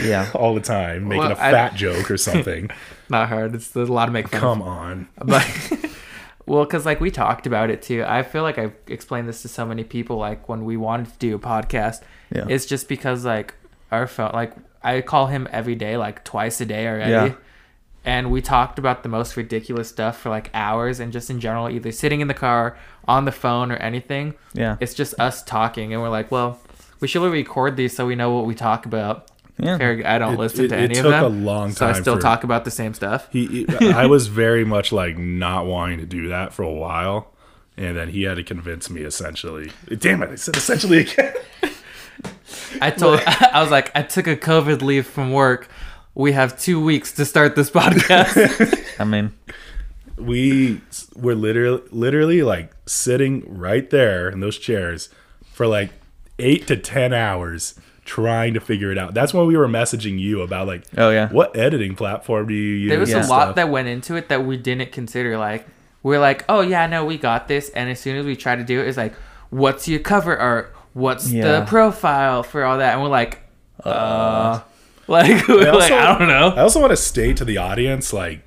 Yeah. all the time, making Well, a I- fat joke or something. Not hard. It's there's a lot to make fun. of. Come on. but well because like we talked about it too i feel like i've explained this to so many people like when we wanted to do a podcast Yeah. it's just because like our phone like i call him every day like twice a day already Yeah. and we talked about the most ridiculous stuff for like hours and just in general either sitting in the car on the phone or anything Yeah. it's just us talking and we're like well we should record these so we know what we talk about Yeah. I don't It- listen it- to it any took of them a long time. so i still for- talk about the same stuff He, he- I was very much like not wanting to do that for a while, and then he had to convince me essentially. Damn it! I said essentially again. I told I was like, I took a COVID leave from work. We have two weeks to start this podcast. I mean, we were literally, literally like sitting right there in those chairs for like eight to ten hours trying to figure it out. That's when we were messaging you about like, Oh, yeah. what editing platform do you use? there was and a lot stuff. that went into it that we didn't consider. Like we're like, oh yeah, no, we got this. And as soon as we try to do it, it's like, what's your cover art? What's Yeah. the profile for all that? And we're like, uh, like, we're also- like I don't know. I also want to state to the audience, like,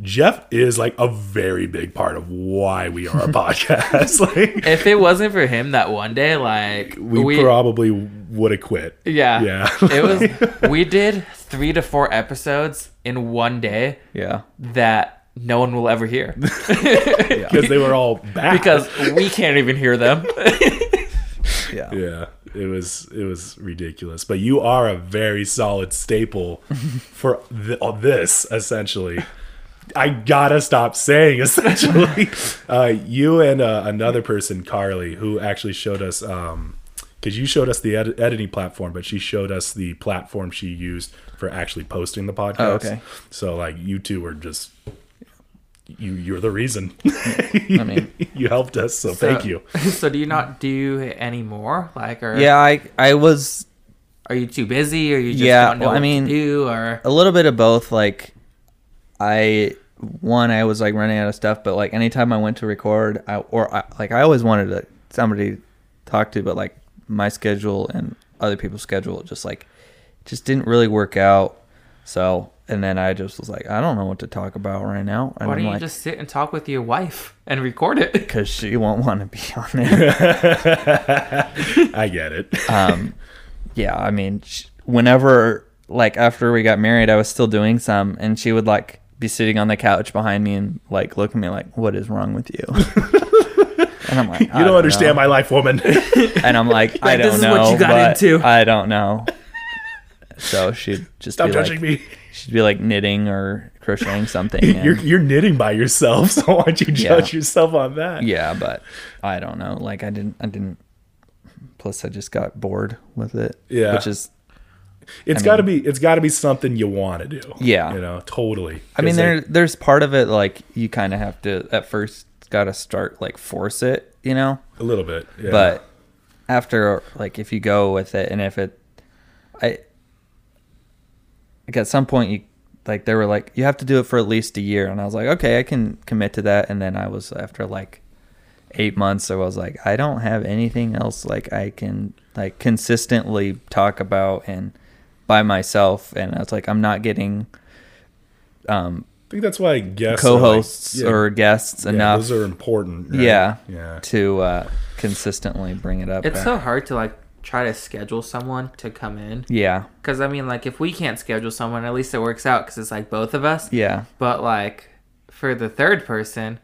Jeff is like a very big part of why we are a podcast. like, If it wasn't for him that one day, like we, probably would have quit. yeah, Yeah. it was. We did three to four episodes in one day yeah. that no one will ever hear. because they were all bad. because we can't even hear them. Yeah. yeah, it was it was ridiculous. But you are a very solid staple for th- this essentially. I gotta stop saying essentially. uh, you and uh, another person, Carly, who actually showed us. Um, because you showed us the ed- editing platform, but she showed us the platform she used for actually posting the podcast. Oh, okay. So like you two were just you you're the reason. I mean, you helped us, so, thank you. So do you not do any more? Like, or yeah, I I was are you too busy, or you just Yeah, don't know well, I what mean- to do, or a little bit of both. Like, I one I was like running out of stuff, but like anytime I went to record, I, or I, like I always wanted to somebody to talk to, but like my schedule and other people's schedule just like just didn't really work out. So and then I just was like, I don't know what to talk about right now. And why I'm don't you like, just sit and talk with your wife and record it? because she won't want to be on there. I get it. um, yeah, I mean, sh- whenever like after we got married, I was still doing some, and she would like be sitting on the couch behind me and like look at me like, "What is wrong with you?" and I'm like, You don't, understand my life, woman. And I'm like, I Like, this don't is know. what you got into. I don't know. So she'd just Stop be judging like, me. She'd be like knitting or crocheting something. and- You're you're knitting by yourself, so why don't you judge Yeah. yourself on that? yeah, but I don't know. Like I didn't, I didn't. Plus, I just got bored with it. Yeah. which is It's I got to mean- be it's got to be something you want to do. Yeah. you know, totally. I mean there there's part of it like you kind of have to at first got to start like force it, you know. a little bit, yeah. But after like if you go with it and if it, I like at some point you like they were like you have to do it for at least a year, and I was like okay I can commit to that, and then I was after like eight months I was like I don't have anything else like I can like consistently talk about and by myself, and I was like I'm not getting um I think that's why guests, co-hosts yeah, or guests yeah, enough Those are important. right? yeah yeah. to uh consistently bring it up It's so hard to like try to schedule someone to come in yeah because I mean, like if we can't schedule someone, at least it works out because it's like both of us. yeah But like for the third person,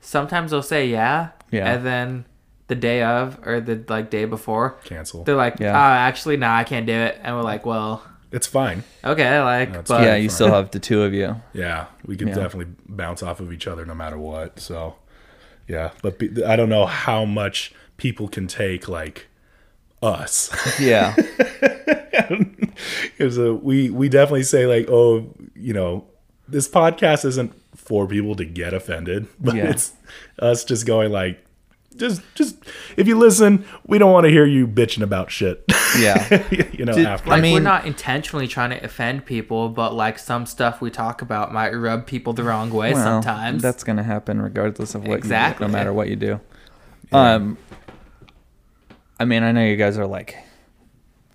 sometimes they'll say yeah, Yeah. and then the day of or the like day before, Cancel. they're like, Yeah. "Oh, actually, nah, I can't do it," and we're like, "Well, It's fine. okay, like, That's but yeah you still have the two of you Yeah, we can Yeah. definitely bounce off of each other no matter what. So, Yeah, but pe- I don't know how much people can take like us. Yeah. Because we we definitely say like, oh, you know, this podcast isn't for people to get offended, but Yeah. it's us just going like, just just if you listen, we don't want to hear you bitching about shit. Yeah. you know, Did- after Like I mean- we're not intentionally trying to offend people, but like some stuff we talk about might rub people the wrong way Well, sometimes. That's gonna happen regardless of what Exactly. you do, no matter what you do. Um I mean, I know you guys are like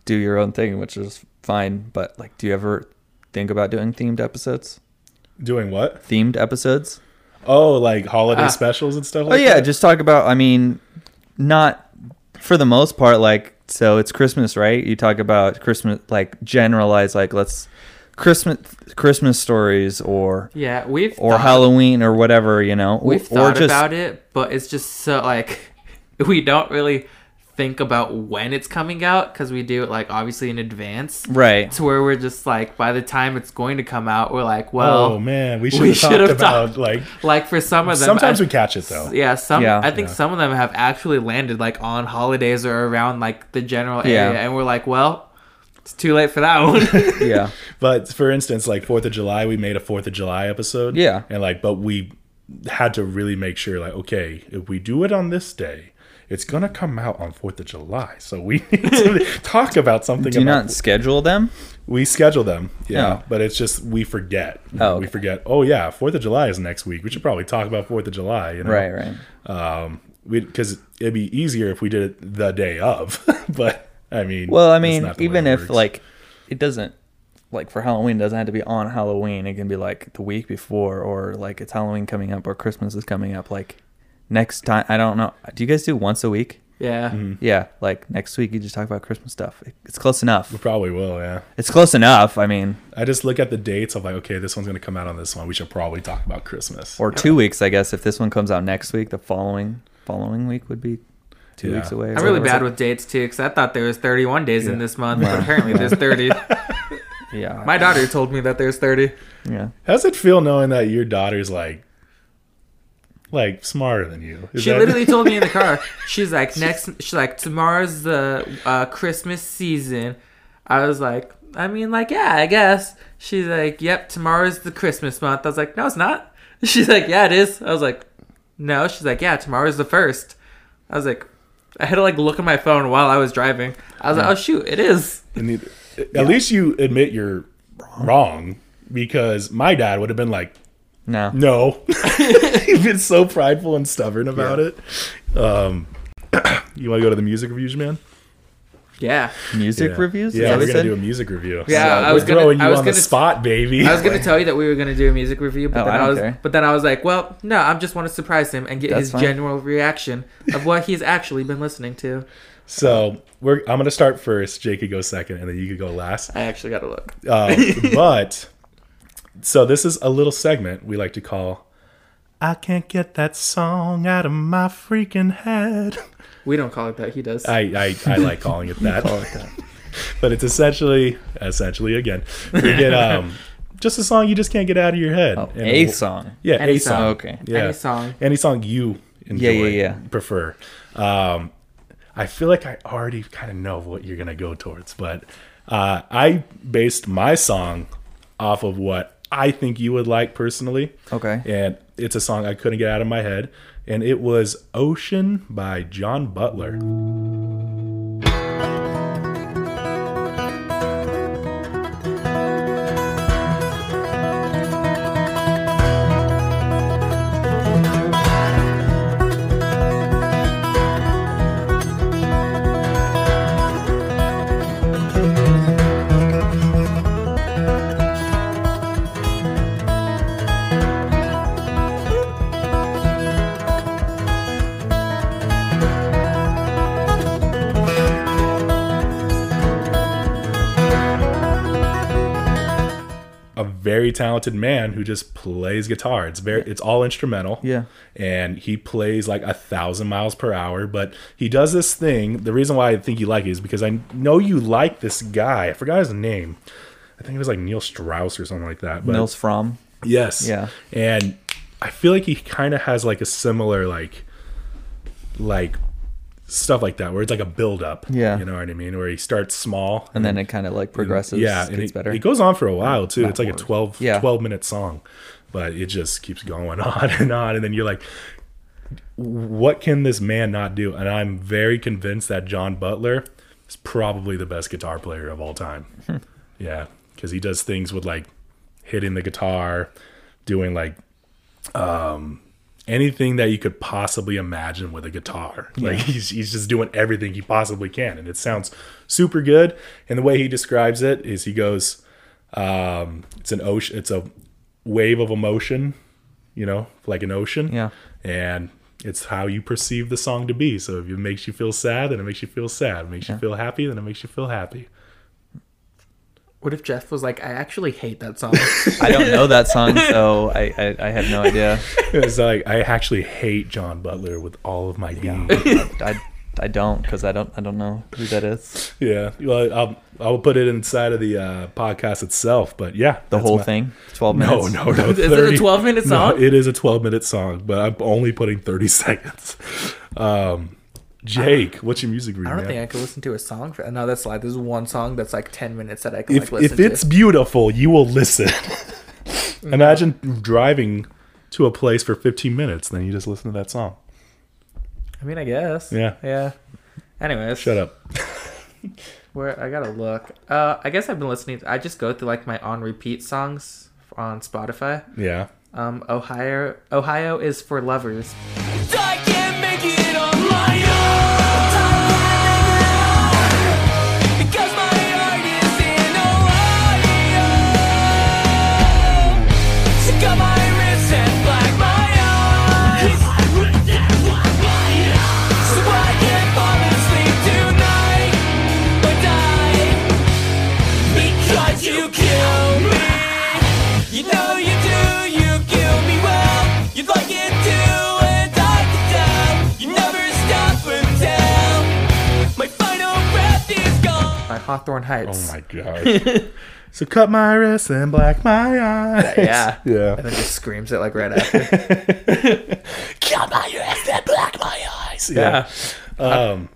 do your own thing, which is fine, but like do you ever think about doing themed episodes? doing what? Themed episodes? Oh, like holiday Ah. specials and stuff Oh like yeah, that. just talk about I mean not for the most part like so it's Christmas, right? You talk about Christmas like generalize like let's Christmas Christmas stories or yeah, we've or thought- Halloween or whatever, you know. We've or thought just about it, but it's just so like we don't really think about when it's coming out because we do it like obviously in advance. right. To where we're just like by the time it's going to come out, we're like, well, oh man, we should we have talked have about talked- like. like for some of them, Sometimes I- we catch it though. Yeah, some. Yeah. I think Yeah. some of them have actually landed like on holidays or around like the general area, Yeah. and we're like, well, it's too late for that one. Yeah. But for instance, like Fourth of July, we made a Fourth of July episode. Yeah. and like, but we had to really make sure, like, okay, if we do it on this day, it's gonna come out on Fourth of July, so we need to talk about something. Do you about not schedule them? We schedule them, yeah, Yeah. but it's just we forget. Oh, we forget. Oh yeah, Fourth of July is next week. We should probably talk about Fourth of July. You know? Right, right. Um, because it'd be easier if we did it the day of. but I mean, Well, I mean, not the way even if works. like it doesn't like for Halloween it doesn't have to be on Halloween. It can be like the week before or like it's Halloween coming up or Christmas is coming up like next time I don't know. Do you guys do once a week? yeah, Mm-hmm. Yeah, like next week you just talk about Christmas stuff. It's close enough. we probably will. Yeah. It's close enough. I mean, I just look at the dates of like, okay, this one's gonna come out on this one. We should probably talk about Christmas. or 2 weeks I guess if this one comes out next week, the following following week would be 2 Yeah. weeks away. I'm really bad with dates too because I thought there was 31 days in this month, but apparently there's 30. Yeah. My daughter told me that there's 30. yeah. How's it feel knowing that your daughter's like, like smarter than you? Is She that- literally told me in the car. She's like, next. She's like, tomorrow's the uh, Christmas season. I was like, I mean, like, yeah, I guess. She's like, yep, tomorrow's the Christmas month. I was like, no, it's not. She's like, yeah, it is. I was like, no. She's like, yeah, tomorrow's the first. I was like, I had to like look at my phone while I was driving. I was like, oh shoot, it is. At least you admit you're wrong because my dad would have been like, No. no. He's been so prideful and stubborn about it. Um, you want to go to the music reviews, man? Yeah. Music Yeah. reviews? Is Yeah, that we're gonna do a music review. Yeah, So I was gonna- throwing you I was on gonna- spot, baby. I was gonna tell you that we were gonna do a music review, but Oh, then I I, was, care. but then I was like, well, no, I just want to surprise him and get That's his fine. general reaction of what he's actually been listening to. So we're I'm gonna start first. Jake could go second, and then you could go last. I actually got to look. Um, but so this is a little segment we like to call "I can't get that song out of my freaking head." We don't call it that. He does. I I, I like calling it that. but it's essentially essentially again you get um just a song you just can't get out of your head. Oh, And a we'll- song. Yeah, Any a song. song. Okay. Yeah. Any song. Any song you enjoy, Yeah, yeah, yeah. prefer. Um, I feel like I already kind of know what you're gonna go towards, but uh, I based my song off of what I think you would like personally. Okay. And it's a song I couldn't get out of my head, and it was "Ocean" by John Butler. Very talented man who just plays guitar. It's very it's all instrumental. Yeah. And he plays like a thousand miles per hour. But he does this thing. The reason why I think you like it is because I know you like this guy. I forgot his name. I think it was like Neil Strauss or something like that. But Nils Frahm. Yes. Yeah. And I feel like he kind of has like a similar like like stuff like that where it's like a build up. Yeah. you know what I mean. Where he starts small and then it kind of like progresses. yeah, and gets it, better. it goes on for a while too. Not It's like a more. 12, Yeah. 12 minute song, but it just keeps going on and on. And then you're like, what can this man not do? And I'm very convinced that John Butler is probably the best guitar player of all time. Hmm. yeah, because he does things with like hitting the guitar, doing like um anything that you could possibly imagine with a guitar. Like he's he's just doing everything he possibly can and it sounds super good. And the way he describes it is he goes um it's an ocean it's a wave of emotion, you know, like an ocean. Yeah. And it's how you perceive the song to be. So if it makes you feel sad, then it makes you feel sad. If it makes you feel happy, then it makes you feel happy. What if Jeff was like, I actually hate that song? I don't know that song, so I, I, I have no idea. It's like I actually hate John Butler with all of my being. I, I don't because I don't I don't know who that is. Yeah, well, I'll I'll put it inside of the uh, podcast itself, but yeah, The whole my- thing, twelve No, minutes. no, no. Is it a 12 minute No, song? it is a twelve minute song, but I'm only putting thirty seconds. Um, Jake, what's your music review? I don't think I could listen to a song for no. That's like this one song that's like ten minutes that I can if like listen to. if it's to. beautiful, you will listen. Imagine driving to a place for 15 minutes, then you just listen to that song. I mean, I guess. Yeah. Yeah. Anyways, Shut up. Where I gotta look. Uh, I guess I've been listening. I just go through like my on repeat songs on Spotify. Yeah. Um, Ohio, Ohio is for lovers. By Hawthorne Heights. Oh my god. so cut my wrists and black my eyes. Yeah. Yeah. And then just screams it like right after. Cut my wrist and black my eyes. yeah. Um,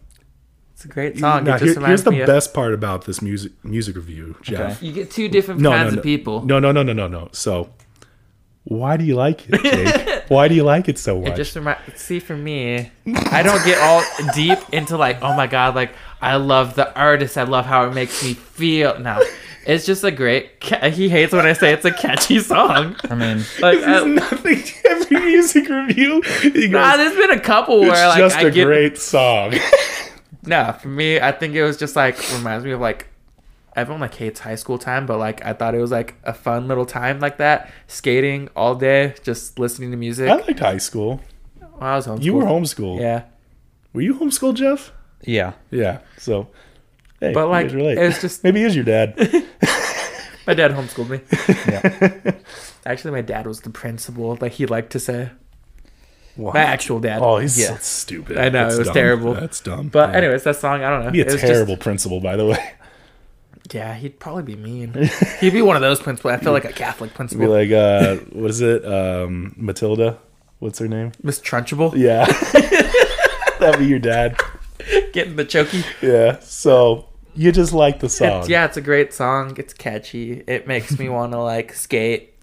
It's a great song. now it here- here's the me of. best part about this music music review, Jeff. You get two different No, kinds no, no. of people. No, no, no, no, no, no. So, why do you like it, Jake? why do you like it so much? It just remind. See, for me, I don't get all deep into like, oh my god, like I love the artist. I love how it makes me feel. No, it's just a great. Ca- he hates when I say it's a catchy song. I mean, Like, This is I, nothing. Every music review, goes, nah, there's been a couple where it's like just I a get. great song. No, for me, I think it was just like reminds me of like everyone like hates high school time, but like I thought it was like a fun little time like that, skating all day, just listening to music. I liked high school. When I was homeschooled. You were homeschooled. Yeah, Were you homeschooled, Jeff? yeah. Yeah. So, hey, But, like, guys relate. it was just- maybe he is your dad. my dad homeschooled me. Yeah. Actually, my dad was the principal, like he liked to say. What? My actual dad. Oh, he's yeah. so stupid. I know, That's it was dumb. terrible. That's dumb. But Yeah. anyways, that song I don't know. be a it was terrible principal, by the way. Yeah, he'd probably be mean. he'd be one of those principals. I feel like a Catholic Be principal. like, uh, what is it? Um, Matilda. What's her name? Miss Trunchbull, Yeah, that'd be your dad. getting the chokey. Yeah. So you just like the song. It's, yeah, it's a great song. It's catchy. It makes me want to like skate.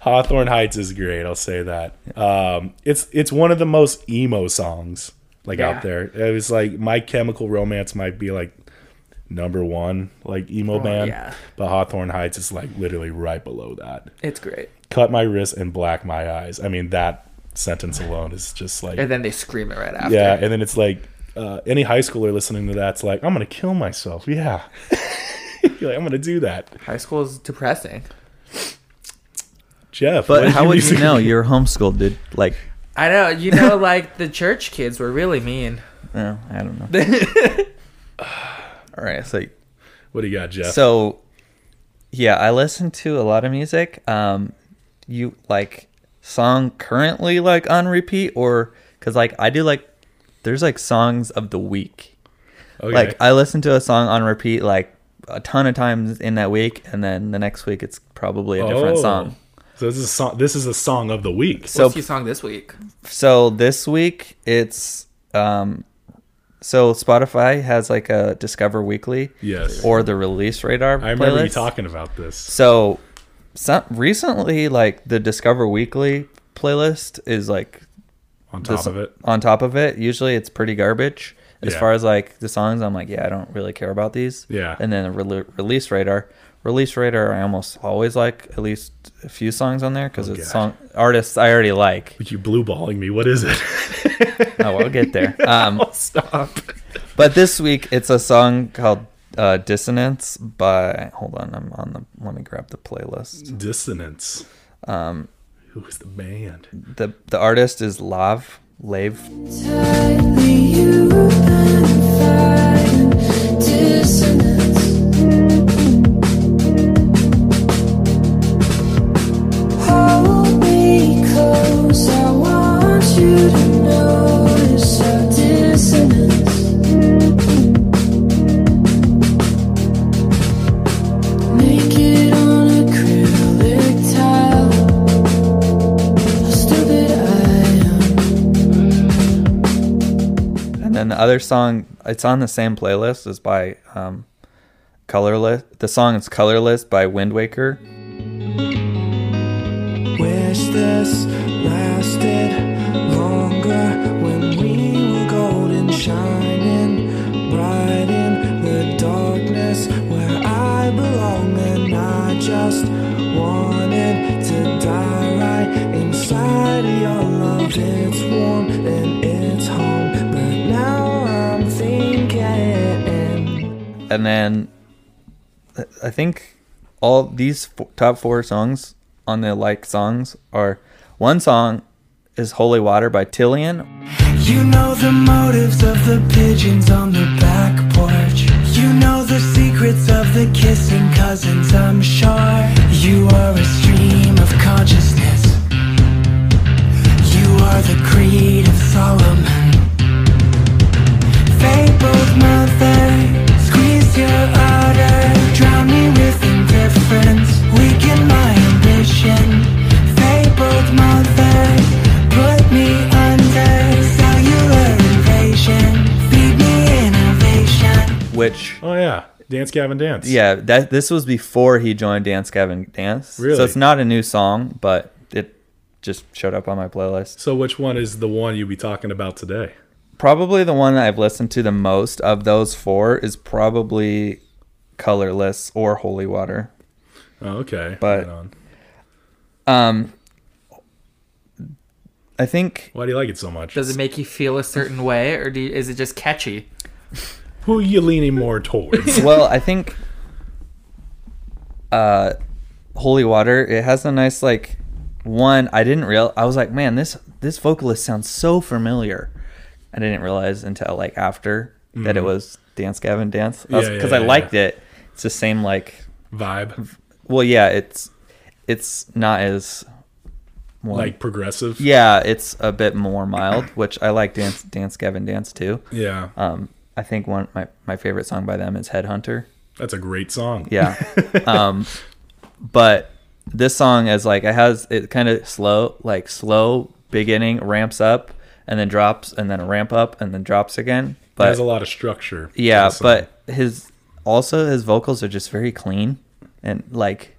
Hawthorne Heights is great. I'll say that. Um, it's it's one of the most emo songs like Yeah. out there. It was like My Chemical Romance might be like number one like emo band, Oh, yeah. but Hawthorne Heights is like literally right below that. It's great. Cut my wrist and black my eyes. I mean that sentence alone is just like And then they scream it right after. yeah. And then it's like uh, any high schooler listening to that's like I'm gonna kill myself. Yeah. You're like, I'm gonna do that, High school is depressing. Jeff. But how would you know you're homeschooled, dude? Like, I know. You know, like the church kids were really mean. no, I don't know. All right, so What do you got, Jeff? so yeah, I listen to a lot of music. Um, you like song currently like on repeat or because like I do like there's like songs of the week. okay. Like I listen to a song on repeat like a ton of times in that week, and then the next week it's probably a different Oh. song. So this is a song. This is a song of the week. So What's your song this week? so this week it's um so Spotify has like a Discover Weekly Yes. or the Release Radar I remember you talking about this. So some recently like the Discover Weekly playlist is like On top this- of it, on top of it. Usually it's pretty garbage. As Yeah. far as like the songs, I'm like, yeah, I don't really care about these. Yeah. And then the rele- release radar, release radar, I almost always like at least a few songs on there because Oh, it's God. song artists I already like. but you blue balling me. What is it? Oh, we'll get there. Um, Stop. but this week it's a song called uh, "Dissonance" by. Hold on, I'm on the. Let me grab the playlist. Dissonance. Um, Who is the band? the the artist is Lav Lave. Tightly other song, it's on the same playlist as by um, Colorless. The song is Colorless by Wind Waker. Wish this lasted longer when we were golden, shining bright in the darkness where I belong. And I just wanted to die right inside your love. It's warm and And then I- think all these f- top four songs on the like songs are one song is Holy Water by Tillian. You know the motives of the pigeons on the back porch. You know the secrets of the kissing cousins, I'm sure. You are a stream of consciousness. You are the creed of Solomon. Fabled mother, Which Oh yeah, Dance Gavin Dance. yeah, that this was before he joined Dance Gavin Dance. Really? So it's not a new song, but it just showed up on my playlist. So which one is the one you'll be talking about today? Probably the one I've listened to the most of those four is probably Colorless or Holy Water. Oh, okay. But- Right on. Um, I think Why do you like it so much? Does it make you feel a certain way, or do you, is it just catchy? Who are you leaning more towards? well, I think uh Holy Water, it has a nice like one I didn't real I was like, man, this this vocalist sounds so familiar. I didn't realize until like after that it was Dance Gavin Dance. Because Mm-hmm. Yeah, yeah, I yeah, liked yeah. it. It's the same like Vibe, well yeah, it's it's not as well, like progressive. yeah, it's a bit more mild, which I like Dance Dance Gavin Dance too. Yeah, Um I think one my, my favorite song by them is Headhunter. that's a great song. Yeah. um, but this song is like it has it kind of slow, like slow beginning, ramps up, and then drops, and then a ramp up, and then drops again. But has a lot of structure. yeah, but his also his vocals are just very clean and like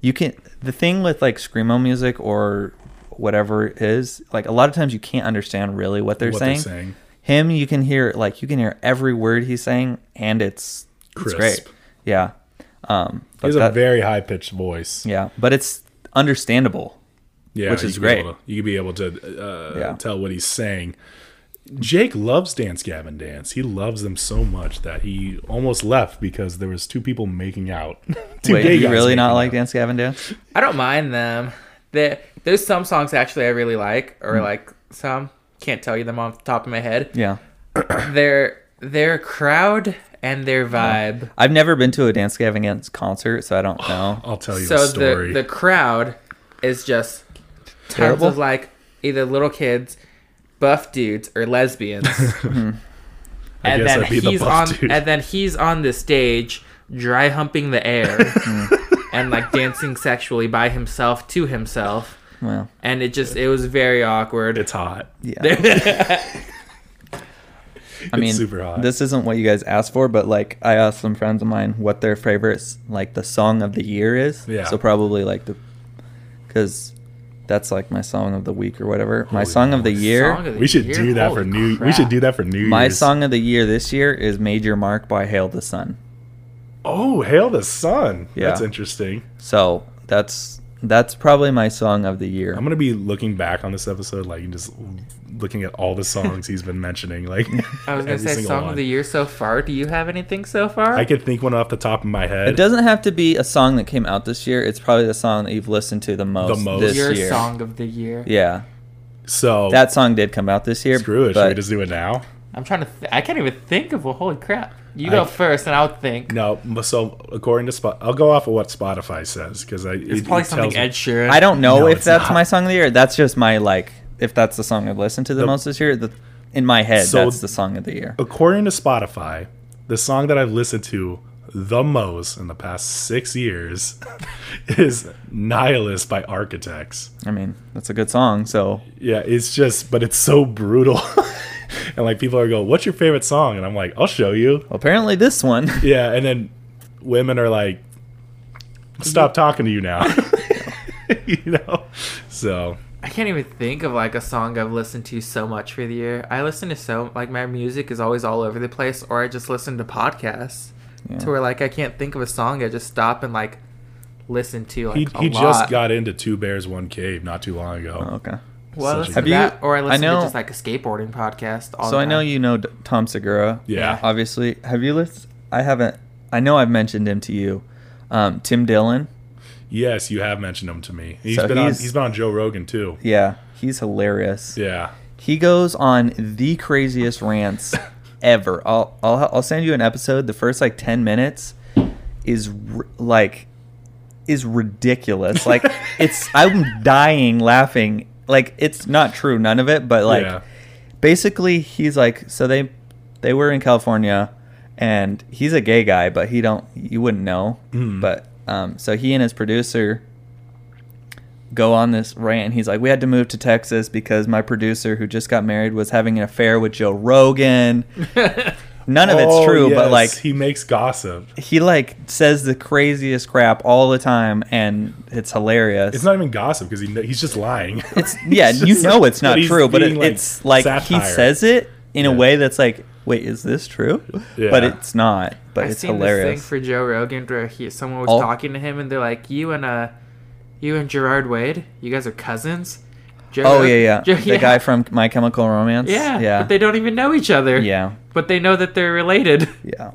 you can the thing with like screamo music or whatever it is like a lot of times you can't understand really what they're what saying. they're saying. Him, you can hear like you can hear every word he's saying, and it's it's Crisp. great. Yeah. Um, He but has a very high pitched voice. yeah, but it's understandable. Yeah, which is great. to- you could be able to uh, Yeah. tell what he's saying. Jake loves Dance Gavin Dance. He loves them so much that he almost left because there was two people making out. two Wait, gay do you guys really not making like. Dance Gavin Dance? I don't mind them. There, there's some songs actually I really like, or like some can't tell you them off the top of my head. Yeah. Their their crowd and their vibe. I've never been to a Dance Gavin Dance concert, so I don't know. I'll tell you So a story. the the crowd is just tons of like either little kids, buff dudes, or lesbians. Hmm. I and guess then I'd be the he's buff on dude. and then he's on the stage dry humping the air hmm. and like dancing sexually by himself to himself. Well, And it just it was very awkward. It's hot. yeah. I mean, super hot. this isn't what you guys asked for, but like I asked some friends of mine what their favorites, like the song of the year is. Yeah. So probably like the, because that's like my song of the week or whatever. my Holy song of the year. Of the We should year? do that for Holy new. We should do that for New My Year's. song of the year this year is Major Mark by Hail the Sun. Oh, hail the sun. Yeah. That's interesting. So that's that's probably my song of the year. I'm gonna be looking back on this episode, like just looking at all the songs he's been mentioning. Like, I was gonna every say single song one. of the year so far. Do you have anything so far? I could think one off the top of my head. It doesn't have to be a song that came out this year. It's probably the song that you've listened to the most, most. this Your year. song of the year. Yeah, So that song did come out this year. screw it. Should we just do it now? I'm trying to. Th- I can't even think of. Well, holy crap! You go I- first, and I'll think. No. So according to Spot, I'll go off of what Spotify says because I. It's it- probably it something Ed Sheeran. I don't know No, if that's not. my song of the year. That's just my like. If that's the song I've listened to the, The- most this year, the, in my head, So- that's the song of the year. According to Spotify, the song that I've listened to the most in the past six years is "Nihilist" by Architects. I mean, that's a good song. So Yeah, it's just, but it's so brutal. and like people are going, "What's your favorite song?" And I'm like, "I'll show you." apparently, this one. Yeah, and then women are like, "Stop talking to you now." you know, so I can't even think of like a song I've listened to so much for the year. I listen to so like my music is always all over the place, or I just listen to podcasts Yeah. to where like I can't think of a song. I just stop and like listen to like he a he lot. just got into Two Bears One Cave not too long ago. Oh, okay. Well, I such listen Have to you- that, or I listen know- to just like a skateboarding podcast. All So I know you know Tom Segura. Yeah. Obviously, have you listened? I haven't. I know I've mentioned him to you. Um, Tim Dillon. Yes, you have mentioned him to me. He's So been on he's- he's been on Joe Rogan too. Yeah, he's hilarious. Yeah. He goes on the craziest rants ever. I'll, I'll I'll send you an episode. The first like ten minutes is r- like is ridiculous. Like it's I'm dying laughing. Like it's not true, none of it. But like yeah. basically, he's like so they they were in California, and he's a gay guy, but he don't you wouldn't know. Mm. But um, so he and his producer go on this rant and he's like we had to move to texas because my producer who just got married was having an affair with joe rogan none of it's Oh, true but like he makes gossip. he like says the craziest crap all the time and it's hilarious It's not even gossip because he he's just lying. it's yeah It's you just- know it's not he's true but it, like, it's like he says it in a way that's like wait is this true Yeah. but it's not but I it's seen hilarious this thing for Joe Rogan where he someone was All- talking to him and they're like, "You and uh, you and Gerard Way, you guys are cousins." Joe oh yeah yeah Joe- the guy from my chemical romance Yeah, yeah But they don't even know each other. yeah But they know that they're related. Yeah.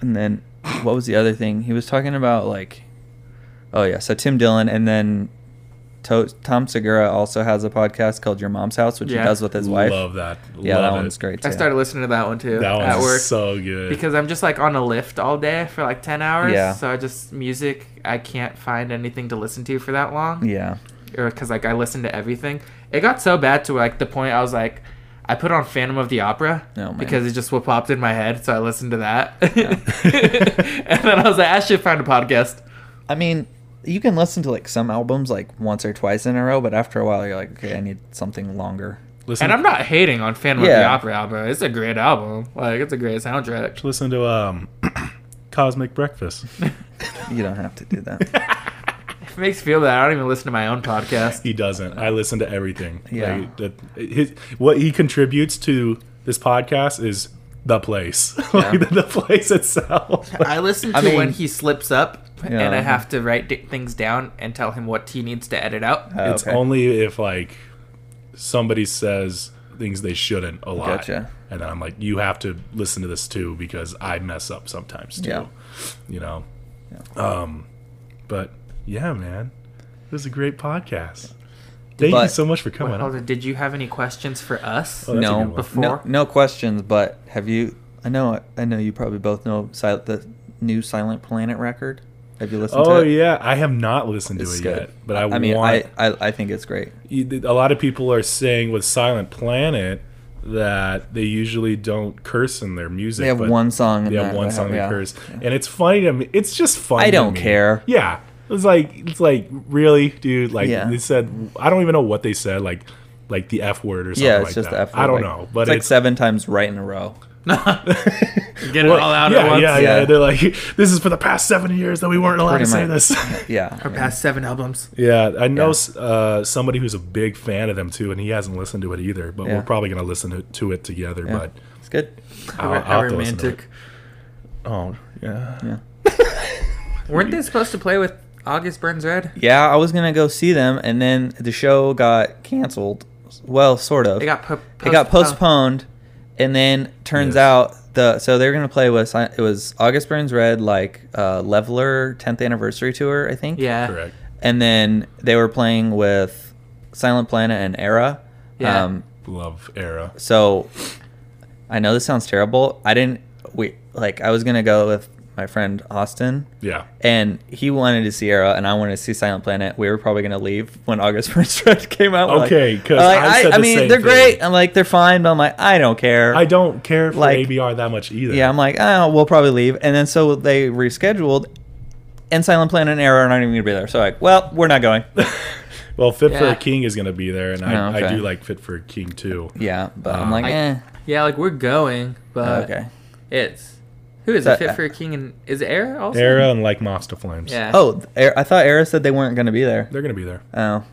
And then what was the other thing? He was talking about like Oh yeah, so Tim Dillon and then to- Tom Segura also has a podcast called Your Mom's House which Yeah. he does with his wife. I love that. yeah, Love that it. one's great too. I started listening to that one too That at one's work so good. because I'm just like on a lift all day for like ten hours. Yeah. So I just music. I can't find anything to listen to for that long. Yeah. Or because like I listened to everything. It got so bad to like the point I was like, I put on Phantom of the Opera Oh, because it just what popped in my head, so I listened to that. and then I was like, I should find a podcast. I mean, you can listen to like some albums like once or twice in a row, but after a while you're like, okay, I need something longer. listen, And I'm not hating on Phantom of the Opera album. It's a great album. Like it's a great soundtrack. listen to um, Cosmic Breakfast. You don't have to do that. It makes me feel bad. I don't even listen to my own podcast. He doesn't. I listen to everything. Yeah. Like, that, his, what he contributes to this podcast is the place, like the, the place itself. I listen to I mean- when he slips up, and I have to write di- things down and tell him what he needs to edit out. Oh, It's okay. only if like somebody says things they shouldn't a lot, Gotcha. and I'm like, you have to listen to this too because I mess up sometimes too. Yeah. You know. Um, but yeah, man, it was a great podcast. Thank you so much for coming. hold on. on. Did you have any questions for us? Oh, no. Before? no, no questions. But have you? I know, I know you probably both know Sil- the new Silent Planet record. Have you listened Oh to it? Oh yeah, I have not listened to it good. yet, but I, I mean, want. I, I I think it's great. you- a lot of people are saying with Silent Planet that they usually don't curse in their music. They have but one song. in They have one song they yeah. curse, and it's funny to me. It's just funny. I don't me. care. Yeah, It's like it's like really, dude. Like Yeah. they said, I don't even know what they said. Like like the f word or something. Yeah, it's like just that. the F. I don't word, know, but it's like it's seven times right in a row. Get it well, all out yeah, at once. Yeah, yeah, Yeah. They're like, this is for the past seven years that we weren't allowed Pretty to say much. this. Yeah. Our past seven albums. yeah, I know Yeah. s uh, somebody who's a big fan of them too, and he hasn't listened to it either. But Yeah. we're probably gonna listen to, to it together. Yeah. But It's good. I'll, How I'll have to listen to it. romantic. Oh yeah. Weren't they supposed to play with August Burns Red? Yeah, I was gonna go see them, and then the show got canceled. Well, sort of. They got po- it got postponed, and then turns Yes. out the so they're gonna play with it was August Burns Red like uh, Leveler 10th anniversary tour, I think. Yeah. Correct. And then they were playing with Silent Planet and Erra. Yeah. Um, Love Erra. so I know this sounds terrible. I didn't we like I was gonna go with my friend Austin. Yeah. And he wanted to see Erra, and I wanted to see Silent Planet. We were probably gonna leave when August Burns Red came out. We're like- Okay, 'cause I'm like, I I, I the mean, same they're thing. great. I'm like, they're fine, but I'm like, I don't care. I don't care for Like- ABR that much either. yeah, I'm like, oh, we'll probably leave. And then so they rescheduled, and Silent Planet and Erra are not even gonna be there. So like, well, we're not going. Well, Fit for a King is gonna be there, and I, Oh, okay. I do like Fit for a King too. yeah, but I'm Um, like, I- eh. Yeah, like we're going, but okay. it's who is So- it? Fit for a King and is it Erra also? Erra and like Moths to Flames. Yeah. Oh, I thought Erra said they weren't gonna be there. they're gonna be there. Oh, well,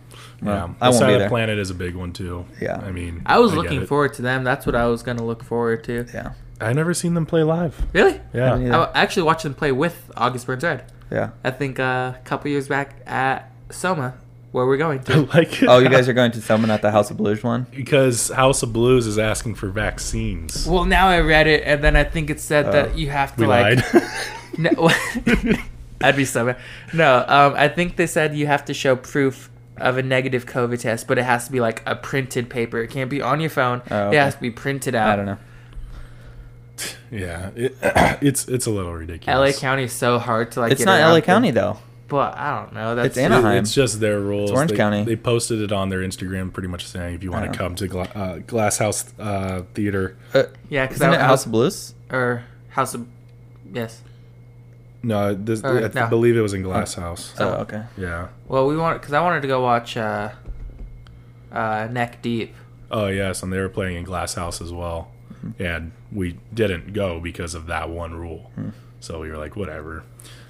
yeah, I The won't be Silent there. Planet is a big one too. Yeah. I mean, I was get looking forward to them. That's what I was gonna look forward to. Yeah, I never seen them play live. Really? Yeah, Haven't. I actually watched them play with August Burns Red. yeah. I think uh, a couple years back at Soma, where we're going to. like Oh, you guys are going to Summon at the House of Blues one? because House of Blues is asking for vaccines. well, now I read it, and then I think it said Oh. that you have to we like. lied. No, I'd be so bad. No, um, I think they said you have to show proof of a negative COVID test, but it has to be like a printed paper. It can't be on your phone. Oh, It has to be printed out. I don't know. yeah, it, it's it's a little ridiculous. LA County is so hard to like. It's get not around LA to, County though. But I don't know. That's It's Anaheim. It's just their rules. Orange they, County. They posted it on their Instagram, pretty much saying if you want Oh. to come to Gla- uh, Glass House uh, Theater. Uh, yeah, because isn't I, it House of Blues? or House of yes. No, this, Or- I no. believe it was in Glass House. Oh, okay. Yeah. Well, we want because I wanted to go watch uh, uh, Neck Deep. Oh yes, and they were playing in Glass House as well, and we didn't go because of that one rule. So we were like, whatever.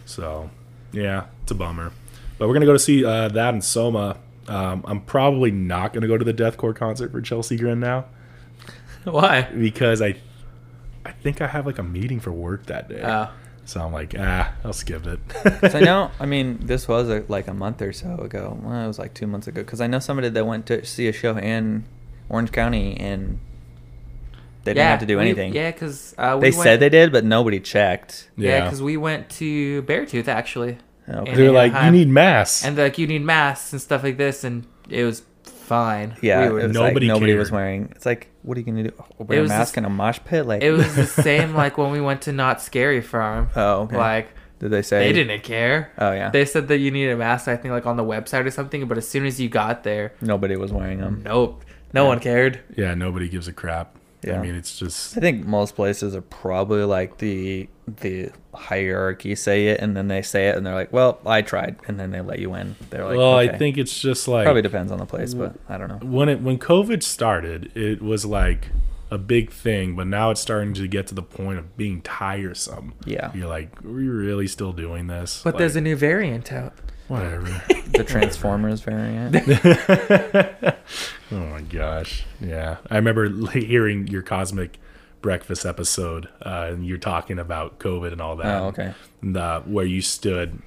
So yeah, it's a bummer. But we're gonna go to see uh, that in Soma. Um, I'm probably not gonna go to the Deathcore concert for Chelsea Grin now Why? because I, I think I have like a meeting for work that day. Oh, So I'm like, ah, I'll skip it. So I know. I mean, this was a, like a month or so ago. Well, it was like two months ago. Because I know somebody that went to see a show in Orange County and they didn't have to do we- anything. yeah, because uh, we they went, said they did, but nobody checked. Yeah, because we went to Beartooth actually. Okay. They're like, you Anaheim. need masks. and like you need masks and stuff like this, and it was fine. Yeah, We it were- was Nobody like nobody was cared. wearing. It's like, what are you gonna do? Wear a was mask this- in a mosh pit? Like it was the same like when we went to Knott's Scary Farm. Oh, okay. Like Did they say they didn't care. Oh yeah. They said that you needed a mask. I think like on the website or something. But as soon as you got there, nobody was wearing them. nope, no one cared. yeah, nobody gives a crap. Yeah. I mean, it's just I think most places are probably like the the hierarchy say it, and then they say it, and they're like, "Well, I tried," and then they let you in. They're like, well, okay. I think it's just like probably depends on the place, mm. but I don't know. when it when COVID started, it was like a big thing, but now it's starting to get to the point of being tiresome. Yeah. You're like, are we really still doing this? But there's a new variant out. Whatever. The Transformers variant. oh my gosh. Yeah. I remember hearing your cosmic breakfast episode, uh, and you're talking about COVID and all that. Oh, okay. And, uh, where you stood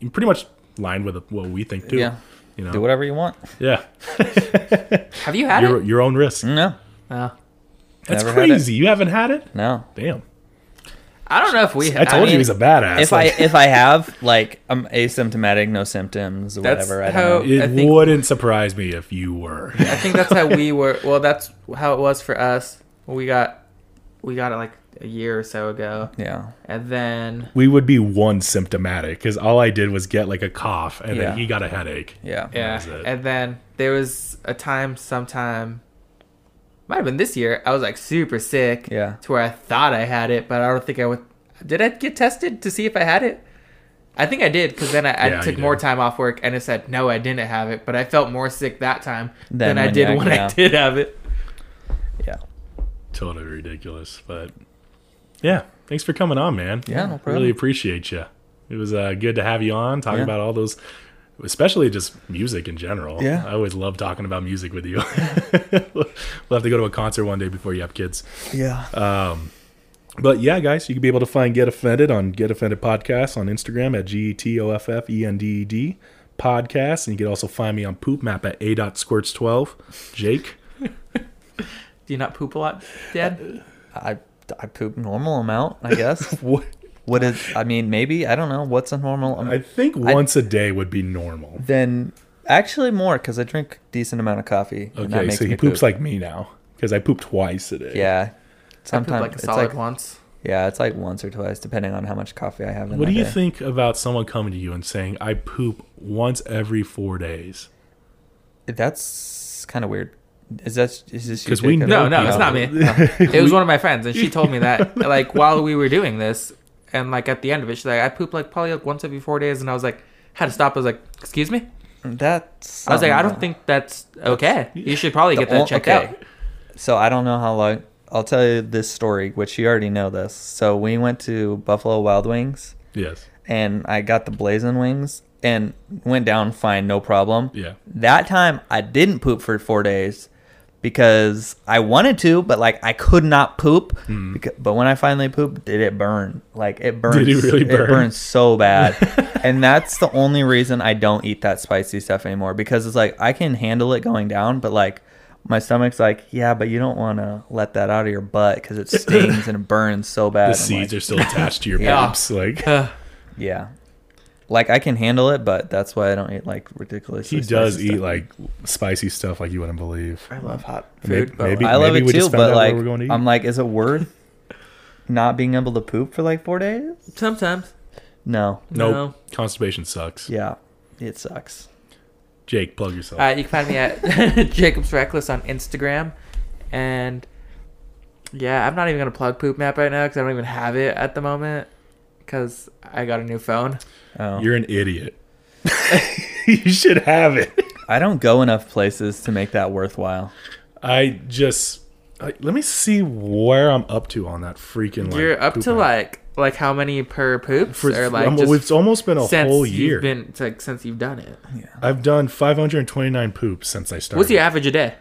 in pretty much lined with what we think too. Yeah. You know. Do whatever you want. Yeah. Have you had your it? your own risk. No, Oh. That's Never crazy. You haven't had it? no. Damn. I don't know if we. I told you mean, he's a badass. If Like- I if I have like I'm asymptomatic, no symptoms, That's whatever. I don't know. It I think- wouldn't surprise me if you were. I think that's how we were. Well, that's how it was for us. We got, we got it like a year or so ago, Yeah. and then we would be one symptomatic because all I did was get like a cough and Yeah. then he got a headache. Yeah. yeah, and then there was a time, sometime, might have been this year. I was like super sick. Yeah. To where I thought I had it, but I don't think I would. Did I get tested to see if I had it? I think I did because then I, I Yeah, you took more time off work and it said no, I didn't have it, but I felt more sick that time Then than I did when yeah. I did have it. Yeah. Totally ridiculous, but yeah, thanks for coming on, man. Yeah, no problem. Really appreciate you. It was uh, good to have you on, talking Yeah. about all those, especially just music in general. Yeah. I always love talking about music with you. we'll have to go to a concert one day before you have kids. Yeah. Um, but yeah, guys, you can be able to find Get Offended on Get Offended Podcast on Instagram at G E T O F F E N D E D podcast. And you can also find me on Poop Map at A.Squirts12. Jake. Do you not poop a lot, Dad? I I poop normal amount, I guess. What? What is? I mean, maybe I don't know what's a normal. Um, I think once a day would be normal. then actually more because I drink decent amount of coffee. Okay, so he poops poop. like me now because I poop twice a day. yeah. Sometimes like a it's solid like once. yeah, it's like once or twice depending on how much coffee I have. In What do you day. think about someone coming to you and saying, I poop once every four days? That's kind of weird. Is that is this because we know No, no, it's not me. No. It was one of my friends, and she told me that like while we were doing this, and like at the end of it, she's like, "I poop like probably like once every four days," and I was like, had to stop. I was like, "Excuse me." That's I was like, "I don't think that's okay. You should probably get that checked okay. out." So I don't know how long. I'll tell you this story, which you already know this. So we went to Buffalo Wild Wings, Yes. and I got the blazing wings, and went down fine, no problem. Yeah. That time I didn't poop for four days because I wanted to, but like I could not poop. Hmm. Because, but when I finally pooped, did it burn? Like it burns. Did it really burn? It burns so bad, and that's the only reason I don't eat that spicy stuff anymore. Because it's like I can handle it going down, but like my stomach's like, yeah, but you don't want to let that out of your butt because it stings and it burns so bad. The I'm seeds like, are still attached to your Yeah. boobs. Like, yeah. Like I can handle it, but that's why I don't eat like ridiculous. he does eat stuff. like spicy stuff like you wouldn't believe. I love hot Maybe- food, but maybe- I love it we too, just found but where like we're going to eat. I'm like, is it worth not being able to poop for like four days? sometimes No. Nope. No. Constipation sucks. Yeah, it sucks. Jake, plug yourself. Uh, you can find me at Jacob's Reckless on Instagram, and yeah, I'm not even gonna plug Poop Map right now because I don't even have it at the moment because I got a new phone. Oh, You're an idiot. you should have it. I don't go enough places to make that worthwhile. I just I, let me see where I'm up to on that freaking. Like, You're up poop to map. like like how many per poops For, or like um, just it's almost been a since whole you've year. been like since you've done it. Yeah. I've done 529 poops since I started. What's your average a day?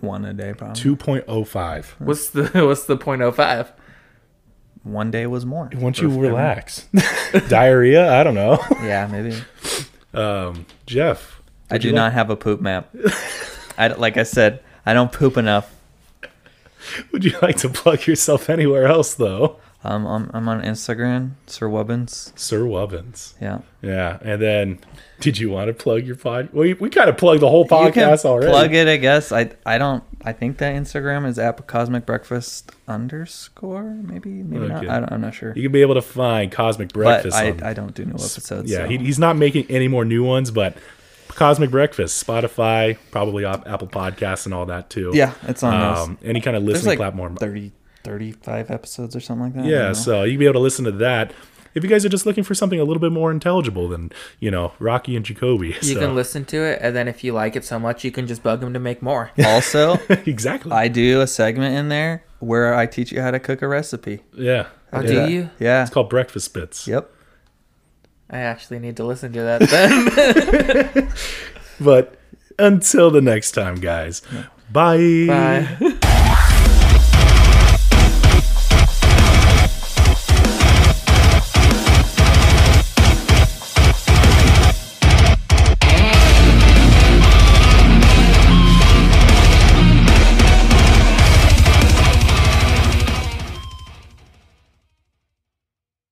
One a day, probably. 2.05. What's the what's the point oh five? One day was more. Once you relax, diarrhea. I don't know. Yeah, maybe. Um, Jeff, I do you not like- have a poop map. I like I said, I don't poop enough. Would you like to plug yourself anywhere else though, Um, I'm, I'm on Instagram, Sir Wubbins. Sir Wubbins? Yeah. Yeah, and then did you want to plug your pod? We we kind of plugged the whole you can podcast already. plug it, I guess. I I don't. I think that Instagram is at Cosmic Breakfast underscore. Maybe maybe Okay. not. I don't, I'm not sure. You can be able to find Cosmic But Breakfast. I, on- I don't do new episodes. yeah, so. he, he's not making any more new ones, but Cosmic Breakfast, Spotify, probably Apple Podcasts, and all that too. yeah, it's on um, any kind of listening like platform. 30, 35 episodes or something like that. Yeah, so you can be able to listen to that. If you guys are just looking for something a little bit more intelligible than you know Rocky and Jacoby, You so- can listen to it, and then if you like it so much, you can just bug them to make more. also, exactly. I do a segment in there where I teach you how to cook a recipe. yeah, Oh, Yeah. do you? Yeah. It's called Breakfast Bits. Yep. I actually need to listen to that then. But until the next time, guys. Bye. Bye.